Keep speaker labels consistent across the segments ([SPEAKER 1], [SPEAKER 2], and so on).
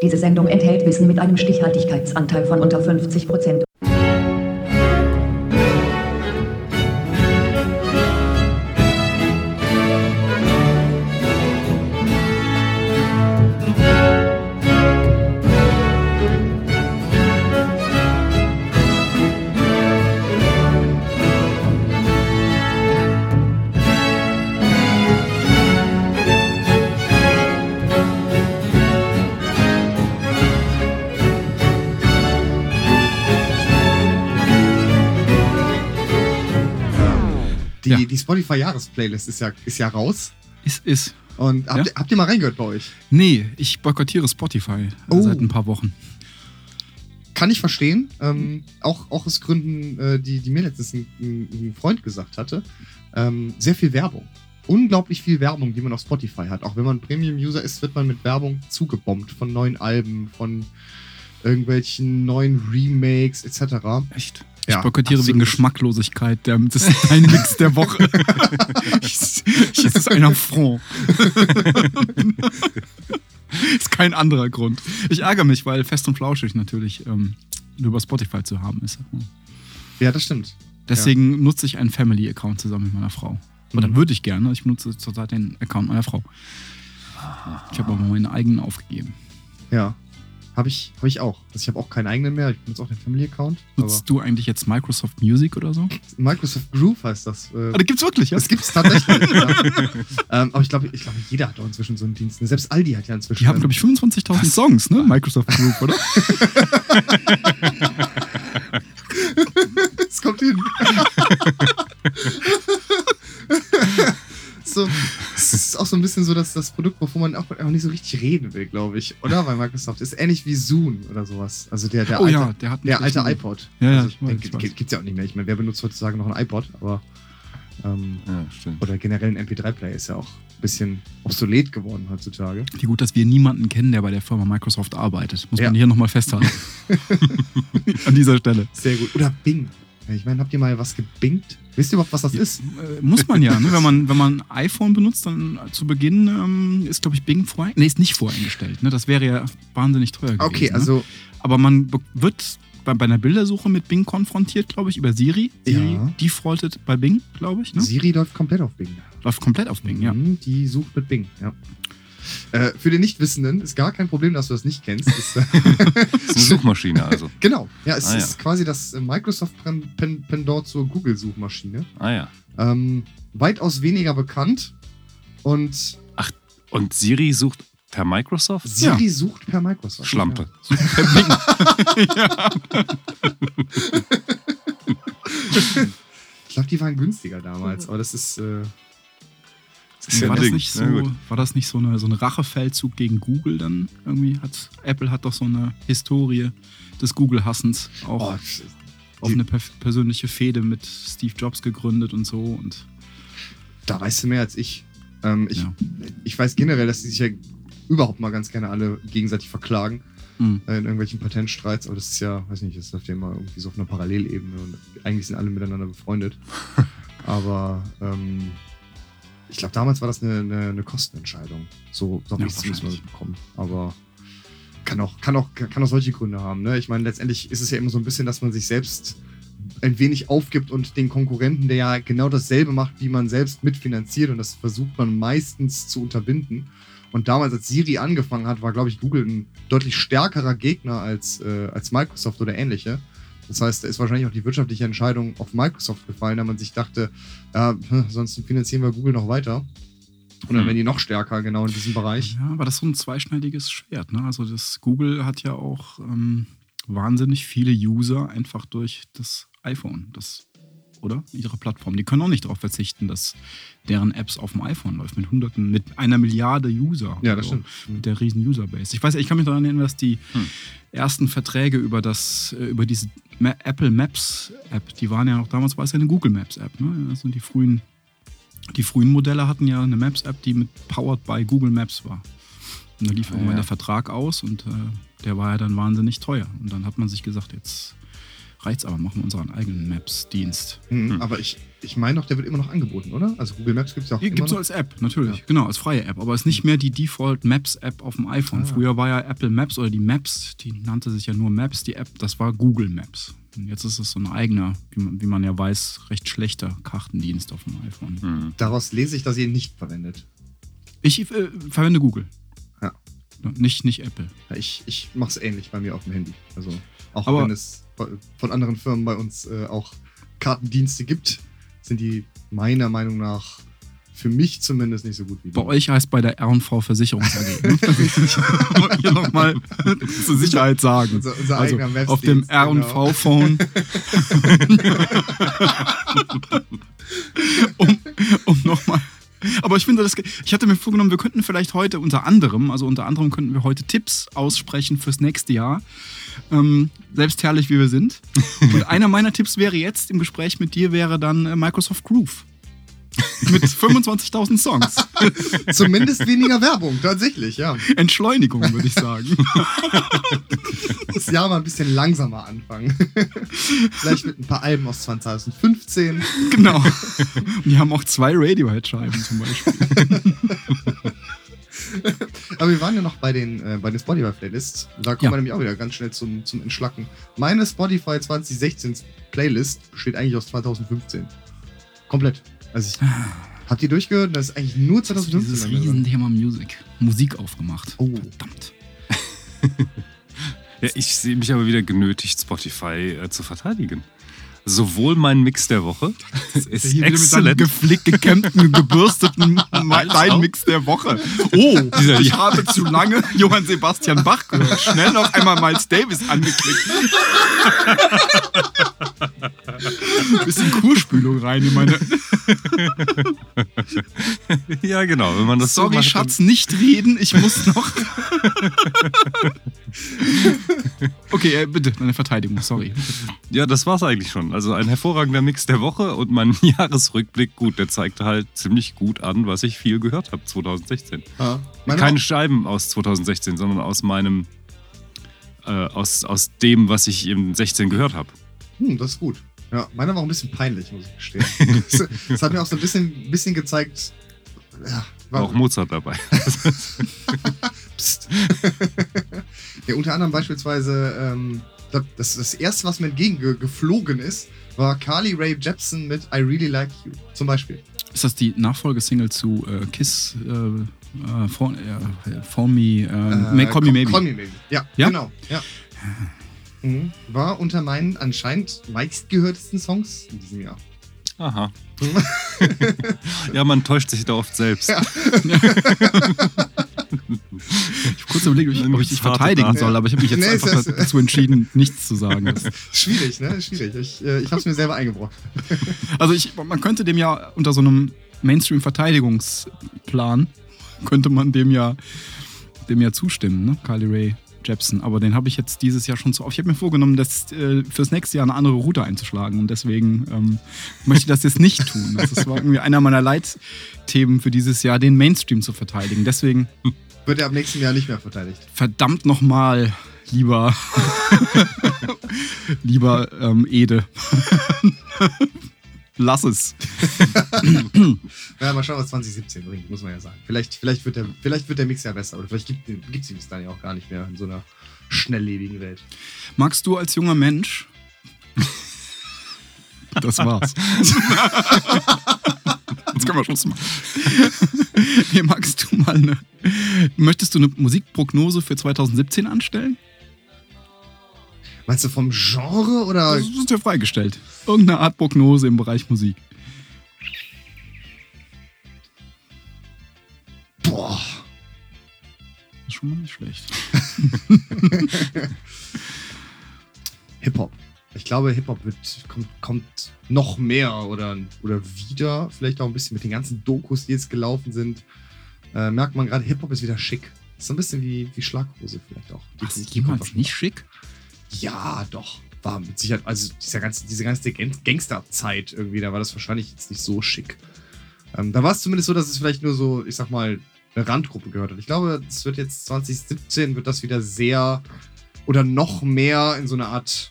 [SPEAKER 1] Diese Sendung enthält Wissen mit einem Stichhaltigkeitsanteil von unter 50 Prozent.
[SPEAKER 2] Die Spotify-Jahresplaylist ist ja, ist ja raus.
[SPEAKER 3] Ist, ist.
[SPEAKER 2] Und habt,
[SPEAKER 3] Ja?
[SPEAKER 2] ihr, habt ihr mal reingehört bei euch?
[SPEAKER 3] Nee, ich boykottiere Spotify äh,
[SPEAKER 2] Oh.
[SPEAKER 3] seit ein paar Wochen.
[SPEAKER 2] Kann ich verstehen. Ähm, auch, auch aus Gründen, äh, die, die mir letztens ein, ein ein Freund gesagt hatte. Ähm, sehr viel Werbung. Unglaublich viel Werbung, die man auf Spotify hat. Auch wenn man Premium-User ist, wird man mit Werbung zugebombt von neuen Alben, von irgendwelchen neuen Remakes etc.
[SPEAKER 3] Echt? Ich
[SPEAKER 2] Ja,
[SPEAKER 3] boykottiere wegen. Geschmacklosigkeit. Der, das ist dein Mix der Woche. ich, ich, es ist ein Affront. ist kein anderer Grund. Ich ärgere mich, weil Fest und Flauschig natürlich ähm, nur über Spotify zu haben ist.
[SPEAKER 2] Ja, das stimmt.
[SPEAKER 3] Deswegen nutze ich einen Family-Account zusammen mit meiner Frau. Oder
[SPEAKER 2] Mhm.
[SPEAKER 3] würde ich gerne. Ich benutze zurzeit den Account meiner Frau. Ich habe aber meinen eigenen aufgegeben.
[SPEAKER 2] Ja. Habe ich, hab ich auch. Also ich habe auch keinen eigenen mehr. Ich benutze auch den Family-Account.
[SPEAKER 3] Nutzt du eigentlich jetzt Microsoft Music oder so?
[SPEAKER 2] Microsoft Groove heißt das. Äh,
[SPEAKER 3] Ah, da gibt's wirklich, ja?
[SPEAKER 2] Das gibt es tatsächlich. ja. ähm, aber ich glaube, ich glaub, jeder hat doch inzwischen so einen Dienst. Selbst Aldi hat ja inzwischen.
[SPEAKER 3] Die haben, glaube ich, 25.000 Songs, ne? Microsoft Group, oder?
[SPEAKER 2] Es kommt hin. so, es ist auch so ein bisschen so dass das Produkt, wovon man auch, auch nicht so richtig reden will, glaube ich. Oder? Bei Microsoft. Ist ähnlich wie Zoom oder sowas. Also der, der
[SPEAKER 3] oh
[SPEAKER 2] alte,
[SPEAKER 3] ja, der hat
[SPEAKER 2] der alte iPod.
[SPEAKER 3] Ja, ja,
[SPEAKER 2] also,
[SPEAKER 3] ich weiß,
[SPEAKER 2] den
[SPEAKER 3] ich weiß.
[SPEAKER 2] ja auch nicht mehr. Ich meine, wer benutzt heutzutage noch ein iPod? Aber. Ähm,
[SPEAKER 4] Ja, stimmt.
[SPEAKER 2] oder generell ein MP3-Player ist ja auch ein bisschen obsolet geworden heutzutage.
[SPEAKER 3] Wie gut, dass wir niemanden kennen, der bei der Firma Microsoft arbeitet. Muss
[SPEAKER 2] Ja.
[SPEAKER 3] man hier nochmal festhalten. An dieser Stelle.
[SPEAKER 2] Sehr gut. Oder Bing. Ja, Ich meine, habt ihr mal was gebingt? Wisst ihr überhaupt, was das ist?
[SPEAKER 3] Äh, muss man ja, ne? wenn, man, wenn man ein iPhone benutzt, dann zu Beginn ähm, ist, glaube ich, Bing vor, nee, ist nicht voreingestellt. Ne? Das wäre ja wahnsinnig teuer gewesen.
[SPEAKER 2] Okay,
[SPEAKER 3] Ne?
[SPEAKER 2] also
[SPEAKER 3] Aber man wird bei, bei einer Bildersuche mit Bing konfrontiert, glaube ich, über Siri. Siri
[SPEAKER 2] Ja.
[SPEAKER 3] defaultet bei Bing, glaube ich. Ne?
[SPEAKER 2] Siri läuft komplett auf Bing.
[SPEAKER 3] Läuft komplett auf Bing, ja.
[SPEAKER 2] Mhm, Die sucht mit Bing, ja. Äh, für den Nichtwissenden ist gar kein Problem, dass du das nicht kennst. Ist, äh,
[SPEAKER 4] Das ist eine Suchmaschine also.
[SPEAKER 2] genau, ja, es
[SPEAKER 4] Ah, ja.
[SPEAKER 2] ist quasi das äh, Microsoft-Pendant zur Google-Suchmaschine.
[SPEAKER 4] Ah ja.
[SPEAKER 2] Ähm, weitaus weniger bekannt und
[SPEAKER 4] Und Siri sucht per Microsoft?
[SPEAKER 2] Siri sucht per Microsoft.
[SPEAKER 4] Schlampe.
[SPEAKER 2] Ich glaube, die waren günstiger damals, aber das ist. Äh, das ist ja
[SPEAKER 3] war, das
[SPEAKER 4] Ding.
[SPEAKER 3] nicht so,
[SPEAKER 4] gut.
[SPEAKER 3] war das nicht so, eine, so ein Rachefeldzug gegen Google dann irgendwie? Hat, Apple hat doch so eine Historie des Google-Hassens auch
[SPEAKER 2] oh,
[SPEAKER 3] auf eine per persönliche Fehde mit Steve Jobs gegründet und so. Und
[SPEAKER 2] da weißt du mehr als ich. Ähm, ich,
[SPEAKER 3] Ja.
[SPEAKER 2] ich weiß generell, dass die sich ja überhaupt mal ganz gerne alle gegenseitig verklagen.
[SPEAKER 3] mh,
[SPEAKER 2] äh, in irgendwelchen Patentstreits, aber das ist ja, weiß nicht, das läuft ja immer irgendwie so auf einer Parallelebene und eigentlich sind alle miteinander befreundet. aber ähm, ich glaube, damals war das eine, eine, eine Kostenentscheidung. So, so habe
[SPEAKER 3] Ja,
[SPEAKER 2] ich es mal mitbekommen. Aber kann auch, kann, auch, kann auch solche Gründe haben. Ne? Ich meine, letztendlich ist es ja immer so ein bisschen, dass man sich selbst ein wenig aufgibt und den Konkurrenten, der ja genau dasselbe macht, wie man selbst mitfinanziert und das versucht man meistens zu unterbinden. Und damals, als Siri angefangen hat, war, glaube ich, Google ein deutlich stärkerer Gegner als, äh, als Microsoft oder ähnliche. Das heißt, da ist wahrscheinlich auch die wirtschaftliche Entscheidung auf Microsoft gefallen, da man sich dachte, ja, hm, sonst finanzieren wir Google noch weiter. Und dann werden die noch stärker, genau in diesem Bereich.
[SPEAKER 3] ja, aber das ist so ein zweischneidiges Schwert. Ne? Also das Google hat ja auch ähm, wahnsinnig viele User einfach durch das iPhone. Das oder? Ihre Plattform. Die können auch nicht darauf verzichten, dass deren Apps auf dem iPhone läuft mit hunderten, mit einer Milliarde User.
[SPEAKER 2] Ja, das
[SPEAKER 3] So,
[SPEAKER 2] stimmt.
[SPEAKER 3] Mit der riesen Userbase. Ich weiß, ich kann mich daran erinnern, dass die
[SPEAKER 4] Hm.
[SPEAKER 3] ersten Verträge über das, äh, über diese Apple Maps App, die waren ja noch damals war es ja eine Google Maps App. Ne? Also die frühen, die frühen Modelle hatten ja eine Maps App, die mit powered by Google Maps war. Und da lief
[SPEAKER 4] Ja,
[SPEAKER 3] irgendwann
[SPEAKER 4] ja.
[SPEAKER 3] der Vertrag aus und äh, der war ja dann wahnsinnig teuer. Und dann hat man sich gesagt, jetzt reicht's aber, machen wir unseren eigenen Maps-Dienst.
[SPEAKER 2] Hm,
[SPEAKER 4] Hm.
[SPEAKER 2] Aber ich, ich meine doch, der wird immer noch angeboten, oder? Also Google Maps gibt es ja auch
[SPEAKER 3] so
[SPEAKER 2] noch.
[SPEAKER 3] als App, natürlich.
[SPEAKER 2] Ja.
[SPEAKER 3] Genau, als freie App. Aber es ist nicht mehr die Default Maps-App auf dem iPhone.
[SPEAKER 2] Ah.
[SPEAKER 3] Früher war ja Apple Maps oder die Maps, die nannte sich ja nur Maps, die App, das war Google Maps. Und jetzt ist es so ein eigener, wie man, wie man ja weiß, recht schlechter Kartendienst auf dem iPhone.
[SPEAKER 4] Hm.
[SPEAKER 2] Daraus lese ich, dass ihr ihn nicht verwendet.
[SPEAKER 3] Ich äh, verwende Google.
[SPEAKER 2] Ja.
[SPEAKER 3] Nicht, nicht Apple.
[SPEAKER 2] Ja, Ich, ich mache es ähnlich bei mir auf dem Handy. Also auch
[SPEAKER 3] Aber-
[SPEAKER 2] wenn es von anderen Firmen bei uns äh, auch Kartendienste gibt, sind die meiner Meinung nach für mich zumindest nicht so gut wie
[SPEAKER 3] Bei euch heißt bei der R&V Versicherungs AG. ne? Hier nochmal zur Sicherheit sagen.
[SPEAKER 2] Unser, unser
[SPEAKER 3] Also auf dem R&V-Phone. um um nochmal. Aber ich finde, das, ich hatte mir vorgenommen, wir könnten vielleicht heute unter anderem, also unter anderem könnten wir heute Tipps aussprechen fürs nächste Jahr. Ähm, selbst herrlich, wie wir sind. Und einer meiner Tipps wäre jetzt im Gespräch mit dir, wäre dann äh, Microsoft Groove. Mit 25.000 Songs.
[SPEAKER 2] Zumindest weniger Werbung, tatsächlich, ja.
[SPEAKER 3] Entschleunigung, würde ich sagen.
[SPEAKER 2] Das Jahr mal ein bisschen langsamer anfangen. Vielleicht mit ein paar Alben aus 2015.
[SPEAKER 3] Genau. Und die haben auch zwei Radiohead-Scheiben zum Beispiel.
[SPEAKER 2] Aber wir waren ja noch bei den, äh, bei den Spotify-Playlists. Da kommen
[SPEAKER 3] Ja.
[SPEAKER 2] wir nämlich auch wieder ganz schnell zum, zum Entschlacken. Meine Spotify 2016 Playlist besteht eigentlich aus 2015. Komplett. Also ich, habt ihr durchgehört? Das ist eigentlich nur 2015.
[SPEAKER 3] Dieses. Riesenthema Musik. Musik aufgemacht.
[SPEAKER 2] Oh.
[SPEAKER 3] Verdammt.
[SPEAKER 4] Ja, ich sehe mich aber wieder genötigt, Spotify äh, zu verteidigen. Sowohl mein Mix der Woche ist
[SPEAKER 3] Hier wieder mit
[SPEAKER 4] exzellent.
[SPEAKER 3] geflickt, gekämmten, gebürsteten
[SPEAKER 4] auch.
[SPEAKER 3] Mix der Woche. Oh,
[SPEAKER 4] Dieser-
[SPEAKER 3] ich habe zu lange Johann Sebastian Bach gehört. Schnell noch einmal Miles Davis angeklickt. Bisschen Kurspülung rein in meine.
[SPEAKER 4] Ja, genau. Wenn man das so
[SPEAKER 3] Sorry,
[SPEAKER 4] macht,
[SPEAKER 3] Schatz, nicht reden. Ich muss noch. okay, äh, bitte, meine Verteidigung. Sorry.
[SPEAKER 4] Ja, das war's eigentlich schon. Also ein hervorragender Mix der Woche und mein Jahresrückblick, gut, der zeigt halt ziemlich gut an, was ich viel gehört habe 2016.
[SPEAKER 2] Ja.
[SPEAKER 4] Keine Scheiben aus 2016, sondern aus meinem, äh, aus, aus dem, was ich im 16 gehört habe.
[SPEAKER 2] Hm, das ist gut. Ja, meiner war auch ein bisschen peinlich, muss ich gestehen. das, das hat mir auch so ein bisschen, bisschen gezeigt. Ja,
[SPEAKER 4] War auch Mozart dabei.
[SPEAKER 2] Psst. ja, unter anderem beispielsweise, ähm, das, das das erste, was mir entgegengeflogen ist, war Carly Rae Jepsen mit I Really Like You. Zum Beispiel.
[SPEAKER 3] Ist das die Nachfolgesingle zu äh, Kiss, äh, äh, Phone, äh, Phone Me, äh,
[SPEAKER 2] Äh,
[SPEAKER 3] Call Me Maybe?
[SPEAKER 2] Call Me Maybe. Ja,
[SPEAKER 3] Ja?
[SPEAKER 2] genau. Ja. Mhm. War unter meinen anscheinend meistgehörtesten Songs in diesem Jahr.
[SPEAKER 4] Aha. ja, man täuscht sich da oft selbst.
[SPEAKER 2] Ja.
[SPEAKER 3] Ich habe kurz überlegt, ob ich, ob ich dich verteidigen soll, aber ich habe mich jetzt
[SPEAKER 2] Nee,
[SPEAKER 3] einfach dazu entschieden, nichts zu sagen.
[SPEAKER 2] Schwierig, ne? Schwierig. Ich, äh, ich habe es mir selber eingebrockt.
[SPEAKER 3] Also ich, man könnte dem ja unter so einem Mainstream-Verteidigungsplan könnte man dem ja, dem ja zustimmen, ne? Carly Ray Jepsen. Aber den habe ich jetzt dieses Jahr schon zu oft. Ich habe mir vorgenommen, das äh, fürs nächste Jahr eine andere Route einzuschlagen und deswegen ähm, möchte ich das jetzt nicht tun. Also Das war irgendwie einer meiner Leitthemen für dieses Jahr, den Mainstream zu verteidigen. Deswegen
[SPEAKER 2] Wird er ab nächstem Jahr nicht mehr verteidigt.
[SPEAKER 3] verdammt nochmal, lieber, lieber ähm, Ede. Lass es.
[SPEAKER 2] Ja, mal schauen, was 2017 bringt, muss man ja sagen. Vielleicht, vielleicht, wird, der, vielleicht wird der Mix ja besser. Oder vielleicht gibt es ihn bis dahin ja auch gar nicht mehr in so einer schnelllebigen Welt.
[SPEAKER 3] Magst du als junger Mensch. Das war's. Jetzt können wir Schluss machen. Nee, magst du mal eine. Möchtest du eine Musikprognose für 2017 anstellen?
[SPEAKER 2] Meinst du vom Genre oder?
[SPEAKER 3] Das ist ja freigestellt. Irgendeine Art Prognose im Bereich Musik.
[SPEAKER 2] Boah.
[SPEAKER 3] Das ist schon mal nicht schlecht.
[SPEAKER 2] Hip-Hop. Ich glaube, Hip-Hop kommt, kommt noch mehr oder, oder wieder. Vielleicht auch ein bisschen mit den ganzen Dokus, die jetzt gelaufen sind. Äh, merkt man gerade, Hip-Hop ist wieder schick. Ist so ein bisschen wie, wie Schlaghose vielleicht auch. Die-
[SPEAKER 3] Was,
[SPEAKER 2] auch
[SPEAKER 3] nicht schick?
[SPEAKER 2] Ja, doch. War mit Sicherheit, also dieser ganze, diese ganze Gang- Gangsterzeit irgendwie, da war das wahrscheinlich jetzt nicht so schick. Ähm, da war es zumindest so, dass es vielleicht nur so, ich sag mal, eine Randgruppe gehört hat. Ich glaube, es wird jetzt 2017 wird das wieder sehr oder noch mehr in so eine Art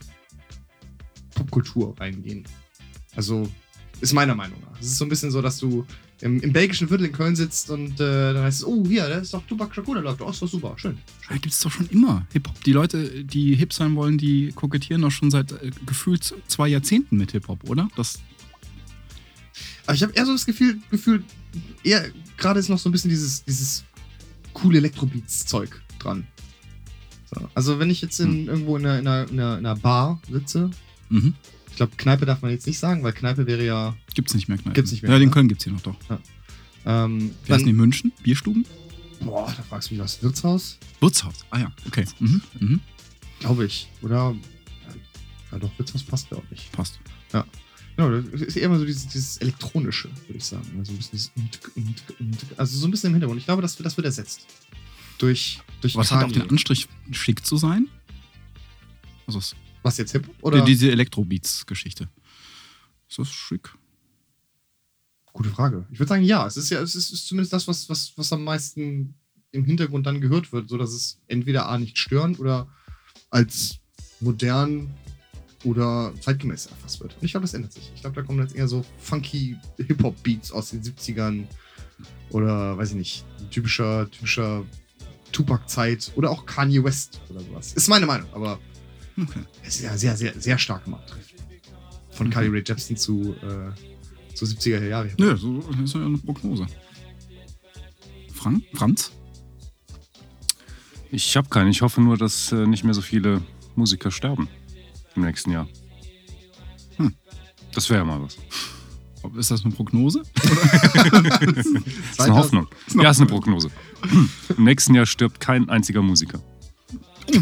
[SPEAKER 2] Popkultur reingehen. Also, ist meiner Meinung nach. Es ist so ein bisschen so, dass du im, im belgischen Viertel in Köln sitzt und äh, dann heißt es, oh, hier, da ist doch Tupac Shakur, der läuft. Oh, ist doch super, schön.
[SPEAKER 3] Da gibt es doch schon immer Hip-Hop. Die Leute, die hip sein wollen, die kokettieren doch schon seit äh, gefühlt zwei Jahrzehnten mit Hip-Hop, oder? Das,
[SPEAKER 2] Aber ich habe eher so das Gefühl, Gefühl eher gerade ist noch so ein bisschen dieses, dieses coole Elektrobeats-Zeug dran. So. Also, wenn ich jetzt in, irgendwo in einer, in, einer, in, einer, in einer Bar sitze,
[SPEAKER 3] mhm.
[SPEAKER 2] ich glaube, Kneipe darf man jetzt nicht sagen, weil Kneipe wäre ja.
[SPEAKER 3] Gibt's nicht mehr Kneipen.
[SPEAKER 2] Gibt's nicht mehr,
[SPEAKER 3] Ja, den
[SPEAKER 2] ne?
[SPEAKER 3] Köln gibt's hier noch doch.
[SPEAKER 2] Ähm,
[SPEAKER 3] Wer ist denn in München? Bierstuben?
[SPEAKER 2] boah, da fragst du mich was. Wirtshaus?
[SPEAKER 3] Wirtshaus. Ah ja, okay. Mhm. Mhm.
[SPEAKER 2] Glaube ich. Oder. Ja, doch, Wirtshaus passt ja auch nicht.
[SPEAKER 3] Passt.
[SPEAKER 2] Genau, das ist eher immer so dieses, dieses Elektronische, würde ich sagen. Also, ein bisschen dieses also so ein bisschen im Hintergrund. Ich glaube, das, das wird ersetzt. Durch, durch
[SPEAKER 3] Was hat auch den Anstrich, schick zu sein? Also es-
[SPEAKER 2] Was jetzt Hip? Oder?
[SPEAKER 3] diese Elektrobeats-Geschichte. Ist das schick?
[SPEAKER 2] Gute Frage. Ich würde sagen, ja. Es ist ja, es ist, ist zumindest das, was, was, was am meisten im Hintergrund dann gehört wird, sodass es entweder A nicht störend oder als modern oder zeitgemäß erfasst wird. Und ich glaube, das ändert sich. Ich glaube, da kommen jetzt eher so funky Hip-Hop-Beats aus den 70ern oder weiß ich nicht, typischer, typischer Tupac-Zeit oder auch Kanye West oder sowas. Ist meine Meinung, aber
[SPEAKER 3] Okay.
[SPEAKER 2] es ist ja sehr, sehr, sehr stark im Abdrift. Von
[SPEAKER 3] Mhm.
[SPEAKER 2] Carly Rae Jepsen zu, äh, zu 70er Jahre.
[SPEAKER 3] Nö, so das ist ja eine Prognose. Frank? Franz?
[SPEAKER 4] Ich habe keine. Ich hoffe nur, dass äh, nicht mehr so viele Musiker sterben im nächsten Jahr.
[SPEAKER 3] Hm.
[SPEAKER 4] Das wäre ja mal was.
[SPEAKER 3] Ist das eine Prognose?
[SPEAKER 4] Das ist eine Hoffnung. Ja, ist eine Prognose. Im nächsten Jahr stirbt kein einziger Musiker.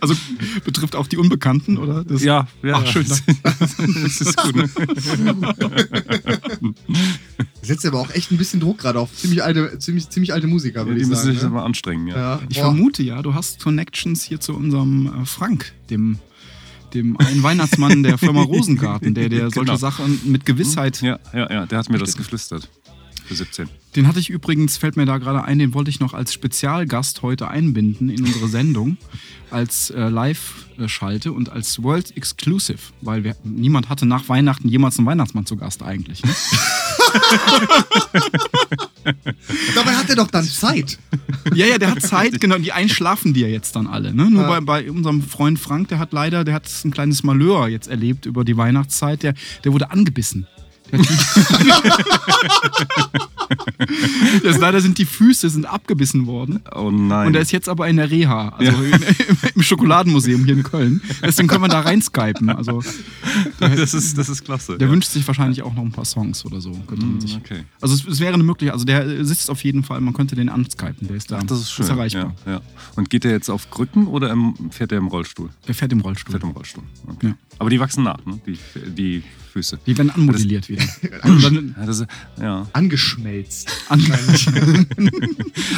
[SPEAKER 3] Also betrifft auch die Unbekannten, oder? Das
[SPEAKER 4] Ja, ja.
[SPEAKER 3] Ach, schön,
[SPEAKER 4] Das ist gut. Ne?
[SPEAKER 2] Setzt aber auch echt ein bisschen Druck gerade auf ziemlich alte, ziemlich, ziemlich alte Musiker,
[SPEAKER 4] Ja,
[SPEAKER 2] würde
[SPEAKER 4] die
[SPEAKER 2] ich
[SPEAKER 4] müssen
[SPEAKER 2] sagen.
[SPEAKER 4] sich
[SPEAKER 2] ne?
[SPEAKER 4] mal anstrengen, ja.
[SPEAKER 2] ja.
[SPEAKER 3] Ich
[SPEAKER 2] Boah.
[SPEAKER 3] vermute ja, du hast Connections hier zu unserem äh, Frank, dem, dem einen Weihnachtsmann der Firma Rosengarten, der, der solche
[SPEAKER 4] Genau.
[SPEAKER 3] Sachen mit Gewissheit.
[SPEAKER 4] Ja, ja, ja, der hat mir das geflüstert. Für 17.
[SPEAKER 3] Den hatte ich übrigens, fällt mir da gerade ein, den wollte ich noch als Spezialgast heute einbinden in unsere Sendung, als äh, Live-Schalte und als World Exclusive, weil wir, niemand hatte nach Weihnachten jemals einen Weihnachtsmann zu Gast eigentlich. Ne?
[SPEAKER 2] Dabei hat er doch dann Zeit.
[SPEAKER 3] Ja, ja, der hat Zeit, genau. Die einschlafen die ja jetzt dann alle. Ne? Nur
[SPEAKER 2] Ja.
[SPEAKER 3] bei, bei unserem Freund Frank, der hat leider, der hat ein kleines Malheur jetzt erlebt über die Weihnachtszeit. Der, der wurde angebissen. Der das, leider sind die Füße sind abgebissen worden.
[SPEAKER 4] Oh nein.
[SPEAKER 3] Und er ist jetzt aber in der Reha, also im, im Schokoladenmuseum hier in Köln. Deswegen können wir da rein skypen. Also
[SPEAKER 4] das, ist, das ist klasse.
[SPEAKER 3] der
[SPEAKER 4] ja.
[SPEAKER 3] wünscht sich wahrscheinlich auch noch ein paar Songs oder so.
[SPEAKER 4] Mm,
[SPEAKER 3] sich.
[SPEAKER 4] Okay.
[SPEAKER 3] Also es, es wäre eine Möglichkeit, also der sitzt auf jeden Fall, man könnte den anskypen, der ist da.
[SPEAKER 4] Ach, das ist schön.
[SPEAKER 3] erreichbar.
[SPEAKER 4] Ja, ja. Und geht er jetzt auf Krücken oder im, fährt er im Rollstuhl?
[SPEAKER 3] Der fährt im Rollstuhl.
[SPEAKER 4] Fährt im Rollstuhl. Okay.
[SPEAKER 3] Ja.
[SPEAKER 4] Aber die wachsen nach, ne? Die, die Füße.
[SPEAKER 3] Die werden anmodelliert wieder. Und dann,
[SPEAKER 4] Ja, das, ja.
[SPEAKER 2] Angeschmelzt.
[SPEAKER 3] an,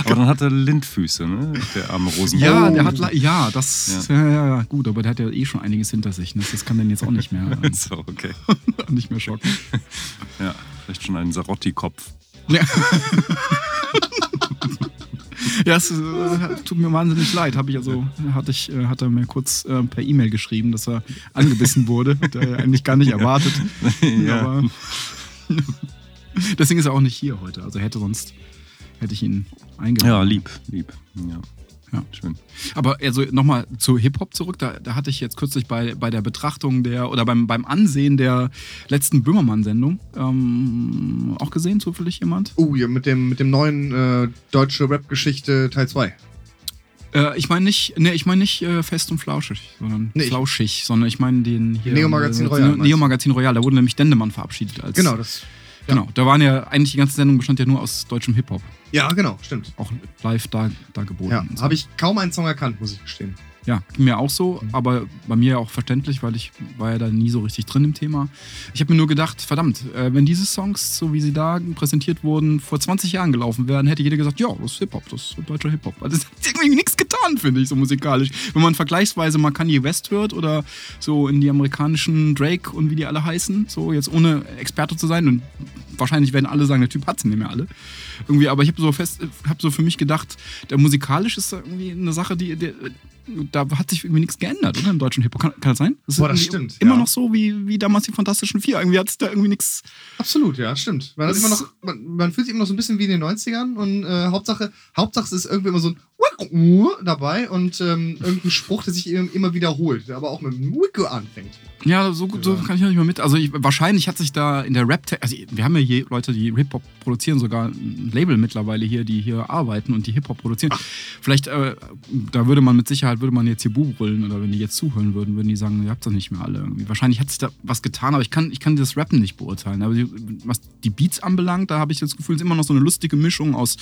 [SPEAKER 4] Aber dann hat er Lindfüße, ne? Der arme Rosenberg.
[SPEAKER 3] ja, der hat ja, das ja. Ja, ja, gut, aber der hat ja eh schon einiges hinter sich. Ne? Das kann den jetzt auch nicht mehr,
[SPEAKER 4] So, okay.
[SPEAKER 3] nicht mehr schocken.
[SPEAKER 4] Ja, vielleicht schon einen Sarotti-Kopf.
[SPEAKER 3] Ja. Ja, es äh, tut mir wahnsinnig leid. Habe ich also, hatte ich, äh, hat er mir kurz äh, per E-Mail geschrieben, dass er angebissen wurde. Hat er eigentlich gar nicht erwartet.
[SPEAKER 4] Ja.
[SPEAKER 3] Aber deswegen ist er auch nicht hier heute. Also hätte sonst hätte ich ihn eingeladen.
[SPEAKER 4] Ja, lieb, lieb. Ja.
[SPEAKER 3] Ja.
[SPEAKER 4] Schön.
[SPEAKER 3] Aber also nochmal zu Hip-Hop zurück, da, da hatte ich jetzt kürzlich bei, bei der Betrachtung der oder beim, beim Ansehen der letzten Böhmermann-Sendung ähm, auch gesehen, zufällig jemand?
[SPEAKER 2] Oh, ja, mit dem, mit dem neuen äh, deutsche Rap-Geschichte Teil 2.
[SPEAKER 3] Äh, ich meine nicht, nee, ich meine nicht äh, fest und flauschig, sondern
[SPEAKER 2] Nee, ich-
[SPEAKER 3] flauschig, sondern ich meine den hier.
[SPEAKER 2] Neo Magazin
[SPEAKER 3] äh,
[SPEAKER 2] Royal?
[SPEAKER 3] Neo Magazin Royal, da wurde nämlich Dendemann verabschiedet als.
[SPEAKER 2] Genau, das.
[SPEAKER 3] Genau, da waren ja eigentlich die ganze Sendung bestand ja nur aus deutschem Hip-Hop.
[SPEAKER 2] Ja, genau, stimmt.
[SPEAKER 3] Auch live da, da geboten.
[SPEAKER 2] Ja,
[SPEAKER 3] so.
[SPEAKER 2] habe ich kaum einen Song erkannt, muss ich gestehen.
[SPEAKER 3] Ja, mir auch so, aber bei mir auch verständlich, weil ich war ja da nie so richtig drin im Thema. Ich habe mir nur gedacht, verdammt, äh, wenn diese Songs, so wie sie da präsentiert wurden, vor 20 Jahren gelaufen wären, hätte jeder gesagt, ja, das ist Hip-Hop, das ist deutscher Hip-Hop. Also das hat irgendwie nichts getan, finde ich, so musikalisch. Wenn man vergleichsweise mal Kanye West hört oder so in die amerikanischen Drake und wie die alle heißen, so jetzt ohne Experte zu sein und wahrscheinlich werden alle sagen, der Typ hat sie nicht mehr alle. Irgendwie, aber ich habe so fest, habe so für mich gedacht, der musikalisch ist irgendwie eine Sache, die, der, da hat sich irgendwie nichts geändert, oder? Im deutschen Hip-Hop. Kann, kann das sein? Das
[SPEAKER 2] Boah, das stimmt,
[SPEAKER 3] Immer
[SPEAKER 2] ja.
[SPEAKER 3] noch so wie, wie damals die Fantastischen Vier. Irgendwie hat es da irgendwie nichts.
[SPEAKER 2] Absolut, ja, stimmt. Man,
[SPEAKER 3] Das-
[SPEAKER 2] immer noch, man, man fühlt sich immer noch so ein bisschen wie in den 90ern und äh, Hauptsache, Hauptsache es ist irgendwie immer so ein dabei und ähm, irgendein Spruch, der sich immer, wiederholt, der aber auch mit Wicko anfängt.
[SPEAKER 3] Ja, so gut, so kann ich ja nicht mehr mit. Also ich, wahrscheinlich hat sich da in der rap also wir haben ja hier Leute, die Hip-Hop produzieren, sogar ein Label mittlerweile hier, die hier arbeiten und die Hip-Hop produzieren. Vielleicht, äh, da würde man mit Sicherheit, würde man jetzt hier Buh brüllen oder wenn die jetzt zuhören würden, würden die sagen, ihr habt das nicht mehr alle irgendwie. Wahrscheinlich hat sich da was getan, aber ich kann, ich kann das Rappen nicht beurteilen. Aber die, was die Beats anbelangt, da habe ich das Gefühl, es ist immer noch so eine lustige Mischung aus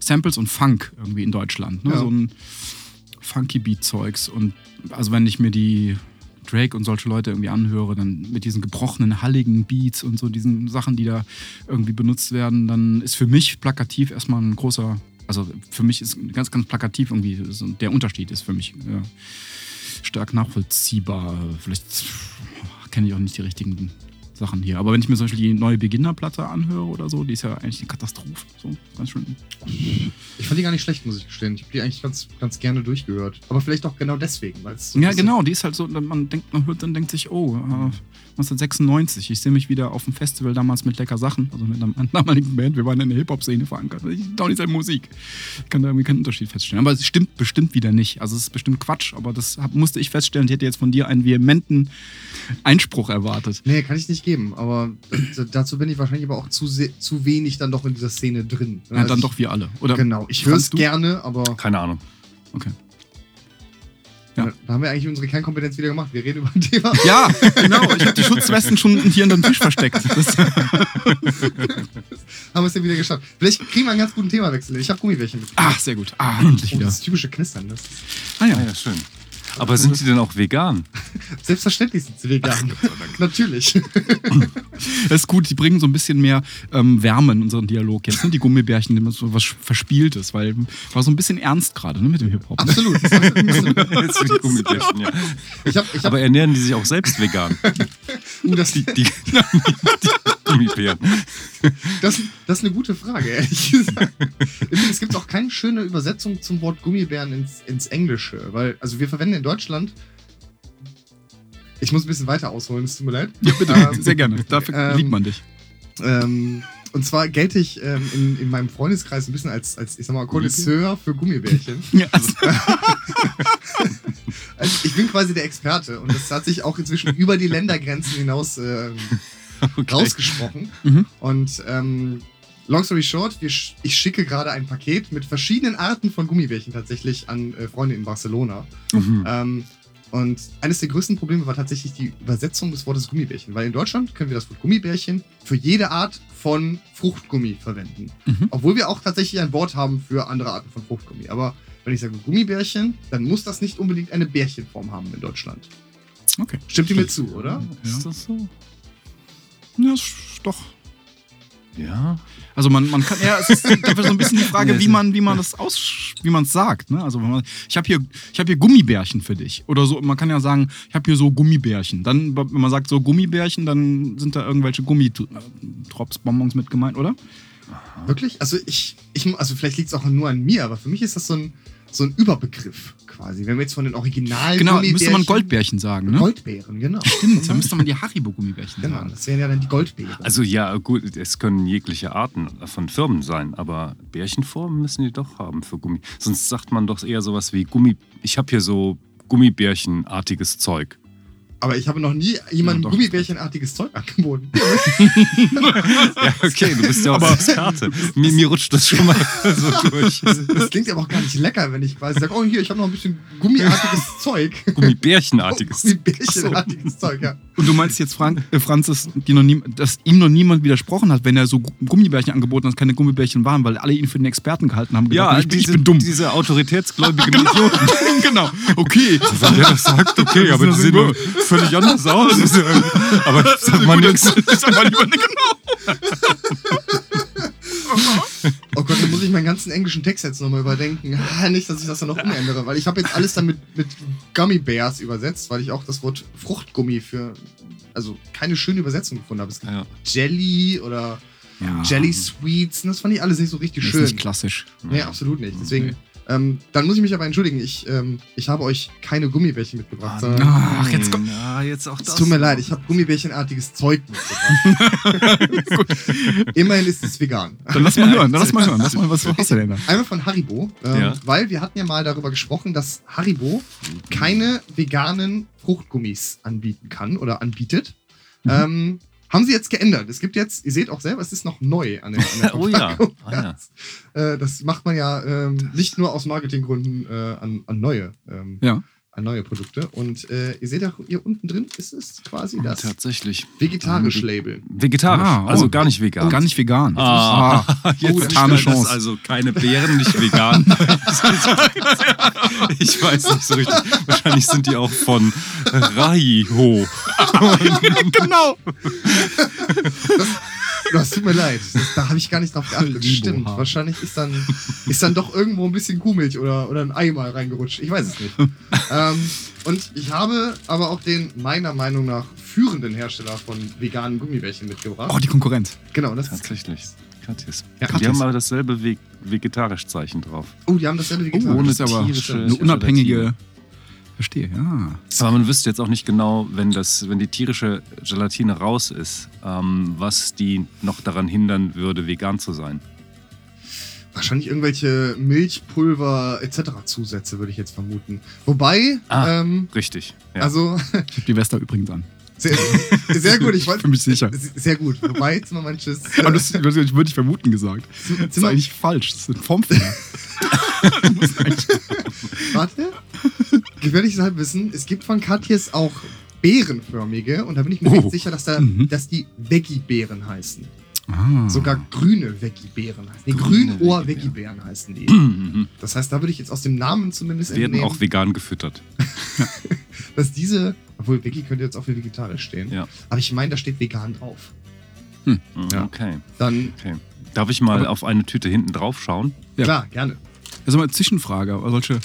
[SPEAKER 3] Samples und Funk irgendwie in Deutschland. Ne?
[SPEAKER 2] Ja.
[SPEAKER 3] So ein funky Beat-Zeugs. Und also wenn ich mir die Drake und solche Leute irgendwie anhöre, dann mit diesen gebrochenen, halligen Beats und so diesen Sachen, die da irgendwie benutzt werden, dann ist für mich plakativ erstmal ein großer, also für mich ist ganz, ganz plakativ irgendwie, so der Unterschied ist für mich ja, stark nachvollziehbar. Vielleicht kenne ich auch nicht die richtigen Sachen hier. Aber wenn ich mir zum Beispiel die neue Beginnerplatte anhöre oder so, die ist ja eigentlich eine Katastrophe. So, ganz schön.
[SPEAKER 2] Ich fand die gar nicht schlecht, muss ich gestehen. Ich habe die eigentlich ganz, ganz gerne durchgehört. Aber vielleicht auch genau deswegen, weil es so
[SPEAKER 3] Ja, genau, die ist halt so, man denkt, man hört dann denkt sich, oh, äh, 1996, ich sehe mich wieder auf dem Festival damals mit Lecker Sachen, also mit einer damaligen Band, wir waren in der Hip-Hop-Szene verankert. Ich auch nicht seine Musik. Ich kann da irgendwie keinen Unterschied feststellen. Aber es stimmt bestimmt wieder nicht. Also es ist bestimmt Quatsch, aber das hab, musste ich feststellen. Ich hätte jetzt von dir einen vehementen Einspruch erwartet.
[SPEAKER 2] Nee, kann ich nicht geben. Aber dazu bin ich wahrscheinlich aber auch zu, zu wenig dann doch in dieser Szene drin.
[SPEAKER 3] Ja,
[SPEAKER 2] Also
[SPEAKER 3] dann
[SPEAKER 2] ich-
[SPEAKER 3] doch wir alle. Oder
[SPEAKER 2] Genau, ich höre es gerne, aber
[SPEAKER 4] Keine Ahnung.
[SPEAKER 3] Okay. Ja.
[SPEAKER 2] da haben wir eigentlich unsere Kernkompetenz wieder gemacht. Wir reden über ein Thema.
[SPEAKER 3] Ja, genau. Ich habe die Schutzwesten schon hier unter dem Tisch versteckt. Das,
[SPEAKER 2] haben wir es ja wieder geschafft. Vielleicht kriegen wir einen ganz guten Themawechsel. Ich habe Gummibärchen
[SPEAKER 3] ah, sehr gut. Ah, endlich
[SPEAKER 2] Und
[SPEAKER 3] wieder.
[SPEAKER 2] das typische Knistern. Das
[SPEAKER 3] Ah ja.
[SPEAKER 4] Ah, ja, schön. Aber sind die denn auch vegan?
[SPEAKER 2] selbstverständlich sind sie vegan. Natürlich.
[SPEAKER 3] Das ist gut, die bringen so ein bisschen mehr ähm, Wärme in unseren Dialog jetzt, ne? Die Gummibärchen, immer so was Verspieltes, weil war so ein bisschen ernst gerade, ne, mit dem Hip-Hop.
[SPEAKER 2] Absolut. Ein bisschen-
[SPEAKER 4] Jetzt die Gummibärchen, ja.
[SPEAKER 2] Ich habe ich hab,
[SPEAKER 4] Aber ernähren die sich auch selbst vegan?
[SPEAKER 2] uh, das,
[SPEAKER 4] Die, die, die Gummibären.
[SPEAKER 2] das, das ist eine gute Frage, ehrlich gesagt. Übrigens gibt es auch keine schöne Übersetzung zum Wort Gummibären ins, ins Englische, weil, also wir verwenden in Deutschland. Ich muss ein bisschen weiter ausholen, es tut mir leid.
[SPEAKER 3] Ja, bitte,
[SPEAKER 2] Ähm,
[SPEAKER 3] sehr gerne. Dafür
[SPEAKER 2] ähm,
[SPEAKER 3] liebt man dich.
[SPEAKER 2] Ähm, und zwar gelte ich ähm, in, in meinem Freundeskreis ein bisschen als, als ich sag mal, Connoisseur für Gummibärchen.
[SPEAKER 3] Ja, also,
[SPEAKER 2] Also ich bin quasi der Experte und das hat sich auch inzwischen über die Ländergrenzen hinaus ähm,
[SPEAKER 4] Okay.
[SPEAKER 2] rausgesprochen.
[SPEAKER 3] Mhm.
[SPEAKER 2] Und ähm, long story short, wir sch ich schicke gerade ein Paket mit verschiedenen Arten von Gummibärchen tatsächlich an äh, Freunde in Barcelona.
[SPEAKER 4] Mhm.
[SPEAKER 2] Ähm, und eines der größten Probleme war tatsächlich die Übersetzung des Wortes Gummibärchen, weil in Deutschland können wir das Wort Gummibärchen für jede Art von Fruchtgummi verwenden.
[SPEAKER 3] Mhm.
[SPEAKER 2] Obwohl wir auch tatsächlich ein Wort haben für andere Arten von Fruchtgummi. Aber wenn ich sage Gummibärchen, dann muss das nicht unbedingt eine Bärchenform haben in Deutschland.
[SPEAKER 3] okay.
[SPEAKER 2] Stimmt ihr mir zu, oder?
[SPEAKER 4] Ist das so?
[SPEAKER 3] Ja, doch.
[SPEAKER 4] Ja.
[SPEAKER 3] Also man, man kann, ja, es ist dafür so ein bisschen die Frage, wie man, wie man das aus, wie man es sagt. Ne? Also man, ich habe hier, ich habe hier Gummibärchen für dich oder so. Man kann ja sagen, ich habe hier so Gummibärchen. Dann, wenn man sagt so Gummibärchen, dann sind da irgendwelche Gummitrops, Bonbons mit gemeint, oder?
[SPEAKER 2] Wirklich? Also ich, ich also vielleicht liegt es auch nur an mir, aber für mich ist das so ein, so ein Überbegriff quasi. Wenn wir jetzt von den Original
[SPEAKER 3] Genau, müsste man Goldbärchen sagen, ne?
[SPEAKER 2] Goldbeeren, genau.
[SPEAKER 3] Stimmt, dann müsste man die Haribo-Gummibärchen
[SPEAKER 2] Genau,
[SPEAKER 3] sagen.
[SPEAKER 2] das wären ja dann die Goldbeeren.
[SPEAKER 4] Also ja, gut, es können jegliche Arten von Firmen sein, aber Bärchenformen müssen die doch haben für Gummi. Sonst sagt man doch eher sowas wie Gummi. Ich habe hier so Gummibärchenartiges Zeug.
[SPEAKER 2] Aber ich habe noch nie jemandem
[SPEAKER 3] Ja.
[SPEAKER 2] Gummibärchenartiges Zeug angeboten.
[SPEAKER 4] Ja, okay, du bist ja auch Experte. Mir, mir rutscht das schon mal so durch.
[SPEAKER 2] Das klingt aber auch gar nicht lecker, wenn ich quasi sage, oh hier, ich habe noch ein bisschen gummiartiges Zeug.
[SPEAKER 4] Gummibärchenartiges.
[SPEAKER 2] Gummibärchenartiges Zeug, ja.
[SPEAKER 3] Und du meinst jetzt, Frank, äh, Franz, dass, die noch nie, dass ihm noch niemand widersprochen hat, wenn er so Gu- Gummibärchen angeboten hat, dass keine Gummibärchen waren, weil alle ihn für den Experten gehalten haben. gedacht,
[SPEAKER 4] Ja,
[SPEAKER 3] ich, bin-
[SPEAKER 4] diese,
[SPEAKER 3] ich bin dumm.
[SPEAKER 4] diese autoritätsgläubigen Idioten.
[SPEAKER 3] genau. Okay.
[SPEAKER 4] Wenn der das sagt, okay, aber die sehen nur völlig anders aus. Aber sag mal nichts.
[SPEAKER 3] Sag mal lieber nicht genau.
[SPEAKER 2] Oh Gott, dann muss ich meinen ganzen englischen Text jetzt nochmal überdenken. Nicht, dass ich das dann noch umändere, weil ich habe jetzt alles dann mit, mit Gummy Bears übersetzt, weil ich auch das Wort Fruchtgummi für, also keine schöne Übersetzung gefunden habe. Es gibt
[SPEAKER 4] Ja.
[SPEAKER 2] Jelly oder
[SPEAKER 3] Ja.
[SPEAKER 2] Jelly Sweets, und das fand ich alles nicht so richtig
[SPEAKER 3] Das ist
[SPEAKER 2] schön.
[SPEAKER 3] nicht klassisch.
[SPEAKER 2] Nee, absolut nicht. Deswegen Ähm, dann muss ich mich aber entschuldigen, ich, ähm, ich habe euch keine Gummibärchen mitgebracht, sondern
[SPEAKER 3] Ach, jetzt kommt.
[SPEAKER 4] Ja, jetzt auch
[SPEAKER 2] es
[SPEAKER 4] das.
[SPEAKER 2] tut mir leid, ich habe Gummibärchenartiges Zeug mitgebracht. Immerhin ist es vegan.
[SPEAKER 3] Dann lass mal hören, dann lass mal hören. Lass mal, was hast du denn da?
[SPEAKER 2] Einmal von Haribo, ähm,
[SPEAKER 4] Ja.
[SPEAKER 2] weil wir hatten ja mal darüber gesprochen, dass Haribo keine veganen Fruchtgummis anbieten kann oder anbietet.
[SPEAKER 4] Mhm.
[SPEAKER 2] Haben sie jetzt geändert. Es gibt jetzt, ihr seht auch selber, es ist noch neu an der, an der
[SPEAKER 4] Oh ja. Ah ja.
[SPEAKER 2] Äh, das macht man ja ähm, nicht nur aus Marketinggründen äh, an, an neue. Ähm,
[SPEAKER 3] Ja.
[SPEAKER 2] An neue Produkte. Und äh, ihr seht auch hier unten drin ist es quasi das
[SPEAKER 4] Tatsächlich.
[SPEAKER 2] vegetarisch
[SPEAKER 4] Mhm.
[SPEAKER 2] Label.
[SPEAKER 4] Vegetarisch,
[SPEAKER 3] Ah, oh.
[SPEAKER 4] also gar nicht vegan.
[SPEAKER 3] Gar nicht vegan.
[SPEAKER 4] Ah, jetzt
[SPEAKER 3] oh,
[SPEAKER 4] das
[SPEAKER 3] Chance.
[SPEAKER 4] also keine Beeren, nicht vegan. ich weiß nicht so richtig. Wahrscheinlich sind die auch von Raiho.
[SPEAKER 3] genau.
[SPEAKER 2] Das tut mir leid. Das, da habe ich gar nicht drauf geachtet. Stimmt. Wahrscheinlich ist dann, ist dann doch irgendwo ein bisschen Kuhmilch oder, oder ein Ei mal reingerutscht. Ich weiß es nicht. ähm, und ich habe aber auch den meiner Meinung nach führenden Hersteller von veganen Gummibärchen mitgebracht.
[SPEAKER 3] Oh, die Konkurrenz.
[SPEAKER 2] genau, das ist.
[SPEAKER 4] Tatsächlich. Katjes.
[SPEAKER 2] Ja,
[SPEAKER 4] die
[SPEAKER 3] Katjes.
[SPEAKER 4] haben aber dasselbe Ve vegetarisch Zeichen drauf.
[SPEAKER 2] Oh, die haben dasselbe
[SPEAKER 3] Oh,
[SPEAKER 2] vegetarisch.
[SPEAKER 3] das ist aber
[SPEAKER 4] tierische
[SPEAKER 3] eine unabhängige. Verstehe, ja.
[SPEAKER 4] Aber man wüsste jetzt auch nicht genau, wenn, das, wenn die tierische Gelatine raus ist, ähm, was die noch daran hindern würde, vegan zu sein.
[SPEAKER 2] Wahrscheinlich irgendwelche Milchpulver etc. Zusätze, würde ich jetzt vermuten. Wobei,
[SPEAKER 4] Ah,
[SPEAKER 2] ähm,
[SPEAKER 4] Richtig. Ja.
[SPEAKER 2] also,
[SPEAKER 3] Ich hab die Wester übrigens an.
[SPEAKER 2] Sehr, sehr gut, ich wollte.
[SPEAKER 3] Bin mich sicher.
[SPEAKER 2] Sehr gut. Wobei jetzt mal manches.
[SPEAKER 3] Aber das, das würde ich vermuten gesagt. Das ist
[SPEAKER 2] Zimmer-
[SPEAKER 3] eigentlich falsch. Das ist ein Formfehler.
[SPEAKER 2] Warte. Gefährliches Halbwissen. Es gibt von Katjes auch beerenförmige und da bin ich mir
[SPEAKER 3] Oh.
[SPEAKER 2] recht sicher, dass, da,
[SPEAKER 3] Mhm.
[SPEAKER 2] dass die Veggie-Beeren heißen.
[SPEAKER 3] Ah.
[SPEAKER 2] Sogar grüne Veggie-Beeren heißen.
[SPEAKER 4] Grüne
[SPEAKER 2] Grünohr-Veggie-Beeren heißen die.
[SPEAKER 4] Mhm.
[SPEAKER 2] Das heißt, da würde ich jetzt aus dem Namen zumindest
[SPEAKER 4] Werden
[SPEAKER 2] entnehmen,
[SPEAKER 4] auch vegan gefüttert.
[SPEAKER 2] dass diese, obwohl Veggie könnte jetzt auch für vegetarisch stehen,
[SPEAKER 4] Ja.
[SPEAKER 2] aber ich meine, da steht vegan drauf.
[SPEAKER 4] Mhm,
[SPEAKER 2] Ja.
[SPEAKER 4] Okay.
[SPEAKER 2] Dann,
[SPEAKER 4] okay. Darf ich mal
[SPEAKER 3] Aber-
[SPEAKER 4] auf eine Tüte hinten drauf schauen?
[SPEAKER 3] Ja.
[SPEAKER 2] klar, gerne.
[SPEAKER 3] Also mal Zwischenfrage. aber Solche,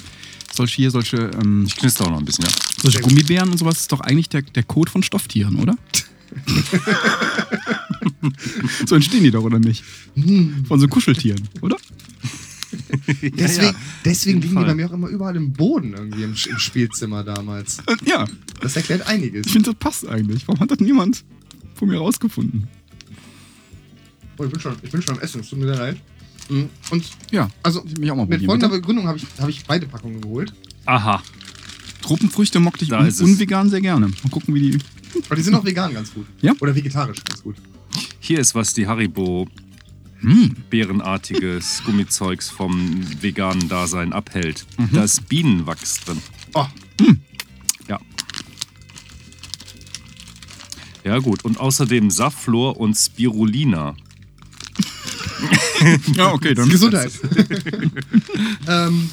[SPEAKER 3] solche hier, solche, ähm,
[SPEAKER 4] Ich knister auch noch ein bisschen, ja.
[SPEAKER 3] solche
[SPEAKER 2] Sehr gut.
[SPEAKER 3] Gummibären und sowas ist doch eigentlich der, der Code von Stofftieren, oder? so entstehen die doch, oder nicht?
[SPEAKER 2] Hm.
[SPEAKER 3] Von so Kuscheltieren, oder?
[SPEAKER 2] Deswegen, deswegen
[SPEAKER 4] jeden
[SPEAKER 2] liegen die
[SPEAKER 4] Fall.
[SPEAKER 2] bei mir auch immer überall im Boden irgendwie im, im Spielzimmer damals.
[SPEAKER 3] Äh, Ja,
[SPEAKER 2] Das erklärt einiges.
[SPEAKER 3] ich finde, das passt eigentlich. Warum hat das niemand von mir rausgefunden?
[SPEAKER 2] Oh, ich bin schon, ich bin schon am Essen, es tut mir sehr leid. Mhm. Und
[SPEAKER 3] Ja,
[SPEAKER 2] also
[SPEAKER 3] ich mich auch mal
[SPEAKER 2] mit folgender. Begründung habe ich, hab ich beide Packungen geholt.
[SPEAKER 4] Aha.
[SPEAKER 3] Truppenfrüchte mochte ich
[SPEAKER 4] Da
[SPEAKER 3] un unvegan sehr gerne. Mal gucken, wie die.
[SPEAKER 2] Aber die sind auch vegan ganz gut.
[SPEAKER 3] Ja?
[SPEAKER 2] Oder vegetarisch ganz gut.
[SPEAKER 4] Hier ist was die Haribo
[SPEAKER 3] Hm.
[SPEAKER 4] bärenartiges Gummizeugs vom veganen Dasein abhält.
[SPEAKER 3] Mhm.
[SPEAKER 4] Da ist Bienenwachs drin.
[SPEAKER 2] Oh,
[SPEAKER 4] Ja. Ja, gut. Und außerdem Safflor und Spirulina.
[SPEAKER 3] Ja, okay, dann.
[SPEAKER 2] Gesundheit. ähm,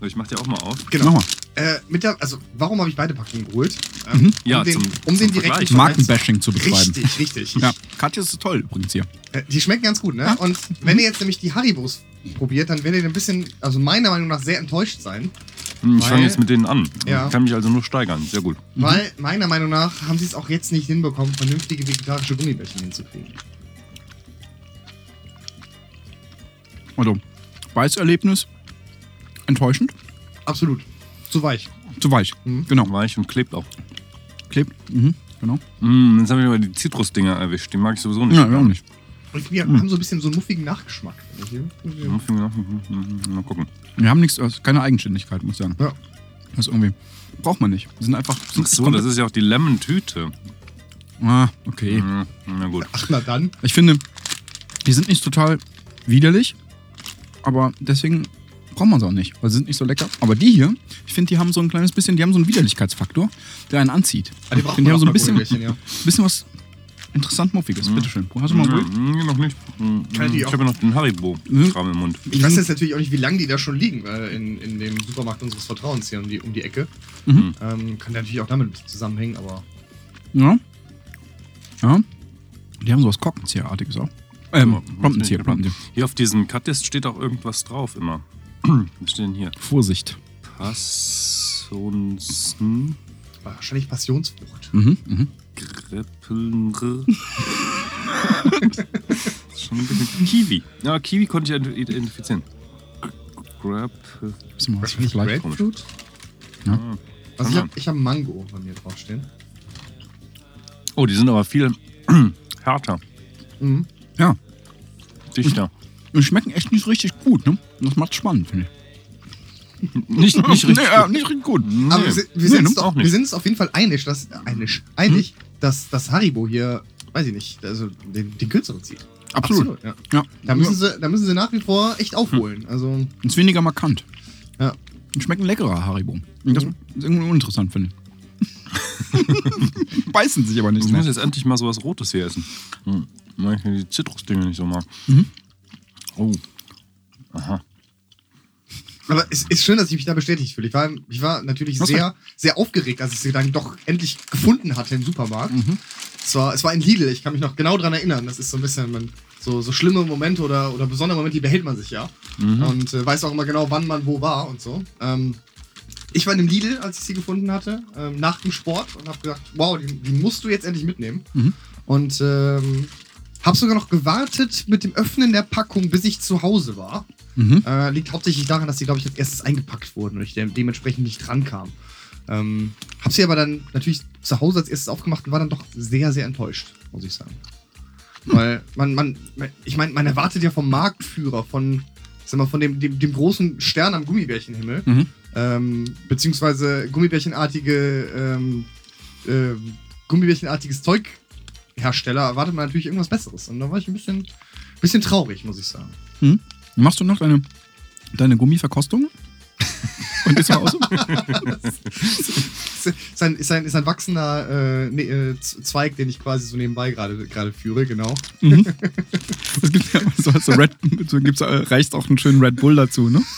[SPEAKER 4] Ich mach die auch mal auf.
[SPEAKER 2] genau.
[SPEAKER 3] Nochmal.
[SPEAKER 2] Äh, mit der, also, warum habe ich beide Packungen geholt? Ähm,
[SPEAKER 4] Ja,
[SPEAKER 2] um den,
[SPEAKER 4] zum-
[SPEAKER 2] um den direkten
[SPEAKER 3] Markenbashing zu betreiben.
[SPEAKER 2] Richtig, richtig.
[SPEAKER 3] Ja, Katja ist toll übrigens hier.
[SPEAKER 2] Äh, Die schmecken ganz gut, ne?
[SPEAKER 3] Ja.
[SPEAKER 2] Und wenn ihr jetzt nämlich die Haribos probiert, dann werdet ihr ein bisschen, also meiner Meinung nach, sehr enttäuscht sein.
[SPEAKER 4] Hm, Ich fange jetzt mit denen an.
[SPEAKER 2] Ja.
[SPEAKER 4] Kann mich also nur steigern. Sehr gut.
[SPEAKER 2] Weil meiner Meinung nach haben sie es auch jetzt nicht hinbekommen, vernünftige vegetarische Gummibärchen hinzukriegen.
[SPEAKER 3] Also, Beißerlebnis. Enttäuschend.
[SPEAKER 2] Absolut. Zu weich.
[SPEAKER 3] Zu weich.
[SPEAKER 2] Mhm.
[SPEAKER 3] Genau.
[SPEAKER 4] Weich und klebt auch.
[SPEAKER 3] Klebt. Mhm. Genau.
[SPEAKER 4] Hm, jetzt habe ich aber die Zitrusdinger erwischt. Die mag ich sowieso nicht.
[SPEAKER 3] Ja, ja, auch nicht.
[SPEAKER 2] Und wir
[SPEAKER 3] Mhm.
[SPEAKER 2] haben so ein bisschen so einen muffigen Nachgeschmack.
[SPEAKER 4] Mal gucken.
[SPEAKER 3] Wir haben nichts, also keine Eigenständigkeit, muss ich sagen.
[SPEAKER 2] Ja.
[SPEAKER 3] Das ist irgendwie. Braucht man nicht. Wir sind einfach.
[SPEAKER 4] Ach so, das ist ja auch die Lemon-Tüte.
[SPEAKER 3] Ah, okay.
[SPEAKER 4] Hm, Na gut.
[SPEAKER 2] Ach, na dann.
[SPEAKER 3] Ich finde, die sind nicht total widerlich, aber deswegen braucht man sie auch nicht, weil sie sind nicht so lecker. Aber die hier, ich finde, die haben so ein kleines bisschen, die haben so einen Widerlichkeitsfaktor, der einen anzieht.
[SPEAKER 2] Ah, die
[SPEAKER 3] ich
[SPEAKER 2] braucht
[SPEAKER 3] finde, die haben so ein bisschen,
[SPEAKER 2] Gummibärchen, ja.
[SPEAKER 3] bisschen was interessant Muffiges. Bitteschön. Hast du mal probiert?
[SPEAKER 4] Hm, noch nicht. Hm,
[SPEAKER 2] die
[SPEAKER 4] ich
[SPEAKER 2] auch-
[SPEAKER 4] habe ja noch den Haribo-Kram im Mund.
[SPEAKER 2] Ich weiß jetzt natürlich auch nicht, wie lange die da schon liegen, äh, in, in dem Supermarkt unseres Vertrauens hier um die, um die Ecke.
[SPEAKER 3] Mhm.
[SPEAKER 2] Ähm, kann ja natürlich auch damit ein bisschen zusammenhängen, aber
[SPEAKER 3] Ja. Ja. Die haben sowas Korkenzieherartiges auch. Ähm, Promptenzieher, Promptenzieher.
[SPEAKER 4] Hier auf diesem Cut-Test steht auch irgendwas drauf immer. Was steht denn hier?
[SPEAKER 3] Vorsicht.
[SPEAKER 4] Passonsen,
[SPEAKER 2] wahrscheinlich Passionsfrucht.
[SPEAKER 3] Mhm, mhm.
[SPEAKER 4] Greppelnre. Schon ein bisschen Kiwi. Ja, Kiwi konnte ich ident- identifizieren. Grab.
[SPEAKER 2] Nicht
[SPEAKER 3] vielleicht.
[SPEAKER 2] Grapefruit?
[SPEAKER 4] Ah.
[SPEAKER 2] Also ich
[SPEAKER 4] Ja.
[SPEAKER 2] habe ich hab Mango bei mir draufstehen.
[SPEAKER 4] Oh, die sind aber viel härter,
[SPEAKER 2] Mhm.
[SPEAKER 3] Ja.
[SPEAKER 4] dichter.
[SPEAKER 3] Und schmecken echt nicht richtig gut, ne? Das macht spannend, finde ich.
[SPEAKER 4] Nicht, nicht richtig.
[SPEAKER 3] Nee, ja, nicht richtig gut.
[SPEAKER 2] Aber
[SPEAKER 4] Nee.
[SPEAKER 2] wir, sind- wir,
[SPEAKER 3] Nee,
[SPEAKER 2] sind
[SPEAKER 3] ne?
[SPEAKER 2] uns doch, wir sind uns auf jeden Fall einig, dass, einig, einig dass das Haribo hier, weiß ich nicht, also den, den kürzeren zieht.
[SPEAKER 3] Absolut.
[SPEAKER 2] ja.
[SPEAKER 3] Ja.
[SPEAKER 2] Da müssen, sie, da müssen sie nach wie vor echt aufholen. Also,
[SPEAKER 3] Ist weniger markant.
[SPEAKER 2] ja.
[SPEAKER 3] Und schmeckt ein leckerer Haribo. Das ist irgendwie uninteressant, finde ich. Beißen sich aber nicht
[SPEAKER 4] Ich muss
[SPEAKER 3] mehr.
[SPEAKER 4] jetzt endlich mal sowas Rotes hier essen. Hm. Weil ich die Zitrusdinge nicht so mag.
[SPEAKER 3] Mhm.
[SPEAKER 4] Oh. Aha.
[SPEAKER 2] Aber es ist schön, dass ich mich da bestätigt fühle. Ich war, ich war natürlich
[SPEAKER 3] Was
[SPEAKER 2] sehr, sehr aufgeregt, als ich sie dann doch endlich gefunden hatte im Supermarkt.
[SPEAKER 3] Mhm.
[SPEAKER 2] Es, war, es war in Lidl, ich kann mich noch genau dran erinnern. Das ist so ein bisschen, man, so, so schlimme Momente oder, oder besondere Momente, die behält man sich ja.
[SPEAKER 4] Mhm.
[SPEAKER 2] Und äh, weiß auch immer genau, wann man wo war und so. Ähm, ich war in dem Lidl, als ich sie gefunden hatte, ähm, nach dem Sport und habe gesagt, wow, die, die musst du jetzt endlich mitnehmen.
[SPEAKER 3] Mhm.
[SPEAKER 2] Und ähm, habe sogar noch gewartet mit dem Öffnen der Packung, bis ich zu Hause war.
[SPEAKER 3] Mhm.
[SPEAKER 2] Äh, liegt hauptsächlich daran, dass die, glaube ich, als erstes eingepackt wurden und ich de dementsprechend nicht dran kam. Ähm, hab sie aber dann natürlich zu Hause als erstes aufgemacht und war dann doch sehr, sehr enttäuscht, muss ich sagen. Weil man, man, ich meine, man erwartet ja vom Marktführer, von, sag mal, von dem, dem, dem großen Stern am Gummibärchenhimmel,
[SPEAKER 3] Mhm.
[SPEAKER 2] ähm, beziehungsweise Gummibärchenartige, ähm, ähm, Gummibärchenartiges Zeughersteller, erwartet man natürlich irgendwas Besseres. Und da war ich ein bisschen, bisschen traurig, muss ich sagen.
[SPEAKER 3] Mhm. Machst du noch deine, deine Gummiverkostung? Und ist mal aus?
[SPEAKER 2] ist ein, ist ein, ist ein wachsender äh, ne, äh, Zweig, den ich quasi so nebenbei gerade führe, genau.
[SPEAKER 3] mhm. Es gibt ja so, so Red, so gibt's, äh, reicht auch einen schönen Red Bull dazu, ne?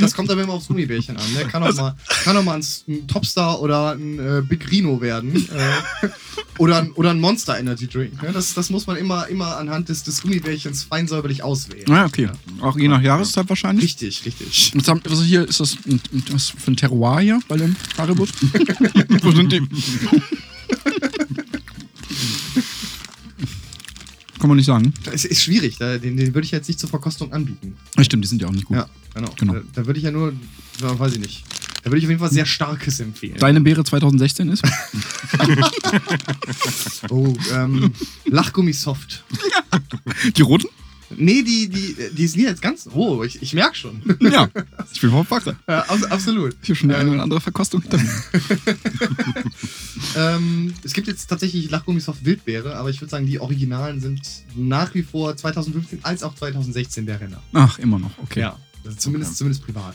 [SPEAKER 2] Das kommt aber immer aufs Gummibärchen an. Ne? Kann auch mal, kann auch mal ein, Topstar oder ein äh, Big Rino werden. Äh, oder, ein, oder ein Monster Energy Drink. Ne? Das, das muss man immer, immer anhand des, des Gummibärchens fein säuberlich auswählen.
[SPEAKER 3] Ja, okay. Auch je nach Jahreszeit wahrscheinlich.
[SPEAKER 2] Richtig, richtig.
[SPEAKER 3] Was haben- Was hier ist das ein- was für ein Terroir hier bei dem Haribo? Wo sind die? Kann man nicht sagen.
[SPEAKER 2] Das ist schwierig. Da, den, den würde ich jetzt nicht zur Verkostung anbieten.
[SPEAKER 3] Ja, stimmt, die sind ja auch nicht gut.
[SPEAKER 2] Ja, genau.
[SPEAKER 3] Genau.
[SPEAKER 2] Da, da würde ich ja nur, ja, weiß ich nicht. Da würde ich auf jeden Fall sehr Starkes empfehlen.
[SPEAKER 3] Deine Beere 2016 ist?
[SPEAKER 2] Oh, ähm, Lachgummi Soft.
[SPEAKER 3] Die roten?
[SPEAKER 2] Nee, die, die, die sind jetzt ganz. Oh, ich, ich merke schon.
[SPEAKER 3] Ja. Ich bin vom Wache.
[SPEAKER 2] Ja, abs absolut.
[SPEAKER 3] Ich habe schon die eine
[SPEAKER 2] Ähm,
[SPEAKER 3] oder andere Verkostung hinter mir.
[SPEAKER 2] Ähm, es gibt jetzt tatsächlich Lachgummisoft Wildbeere, aber ich würde sagen, die Originalen sind nach wie vor 2015 als auch 2016 der Renner.
[SPEAKER 3] Ach, immer noch. Okay.
[SPEAKER 2] Ja, also zumindest,
[SPEAKER 4] Okay.
[SPEAKER 2] zumindest privat.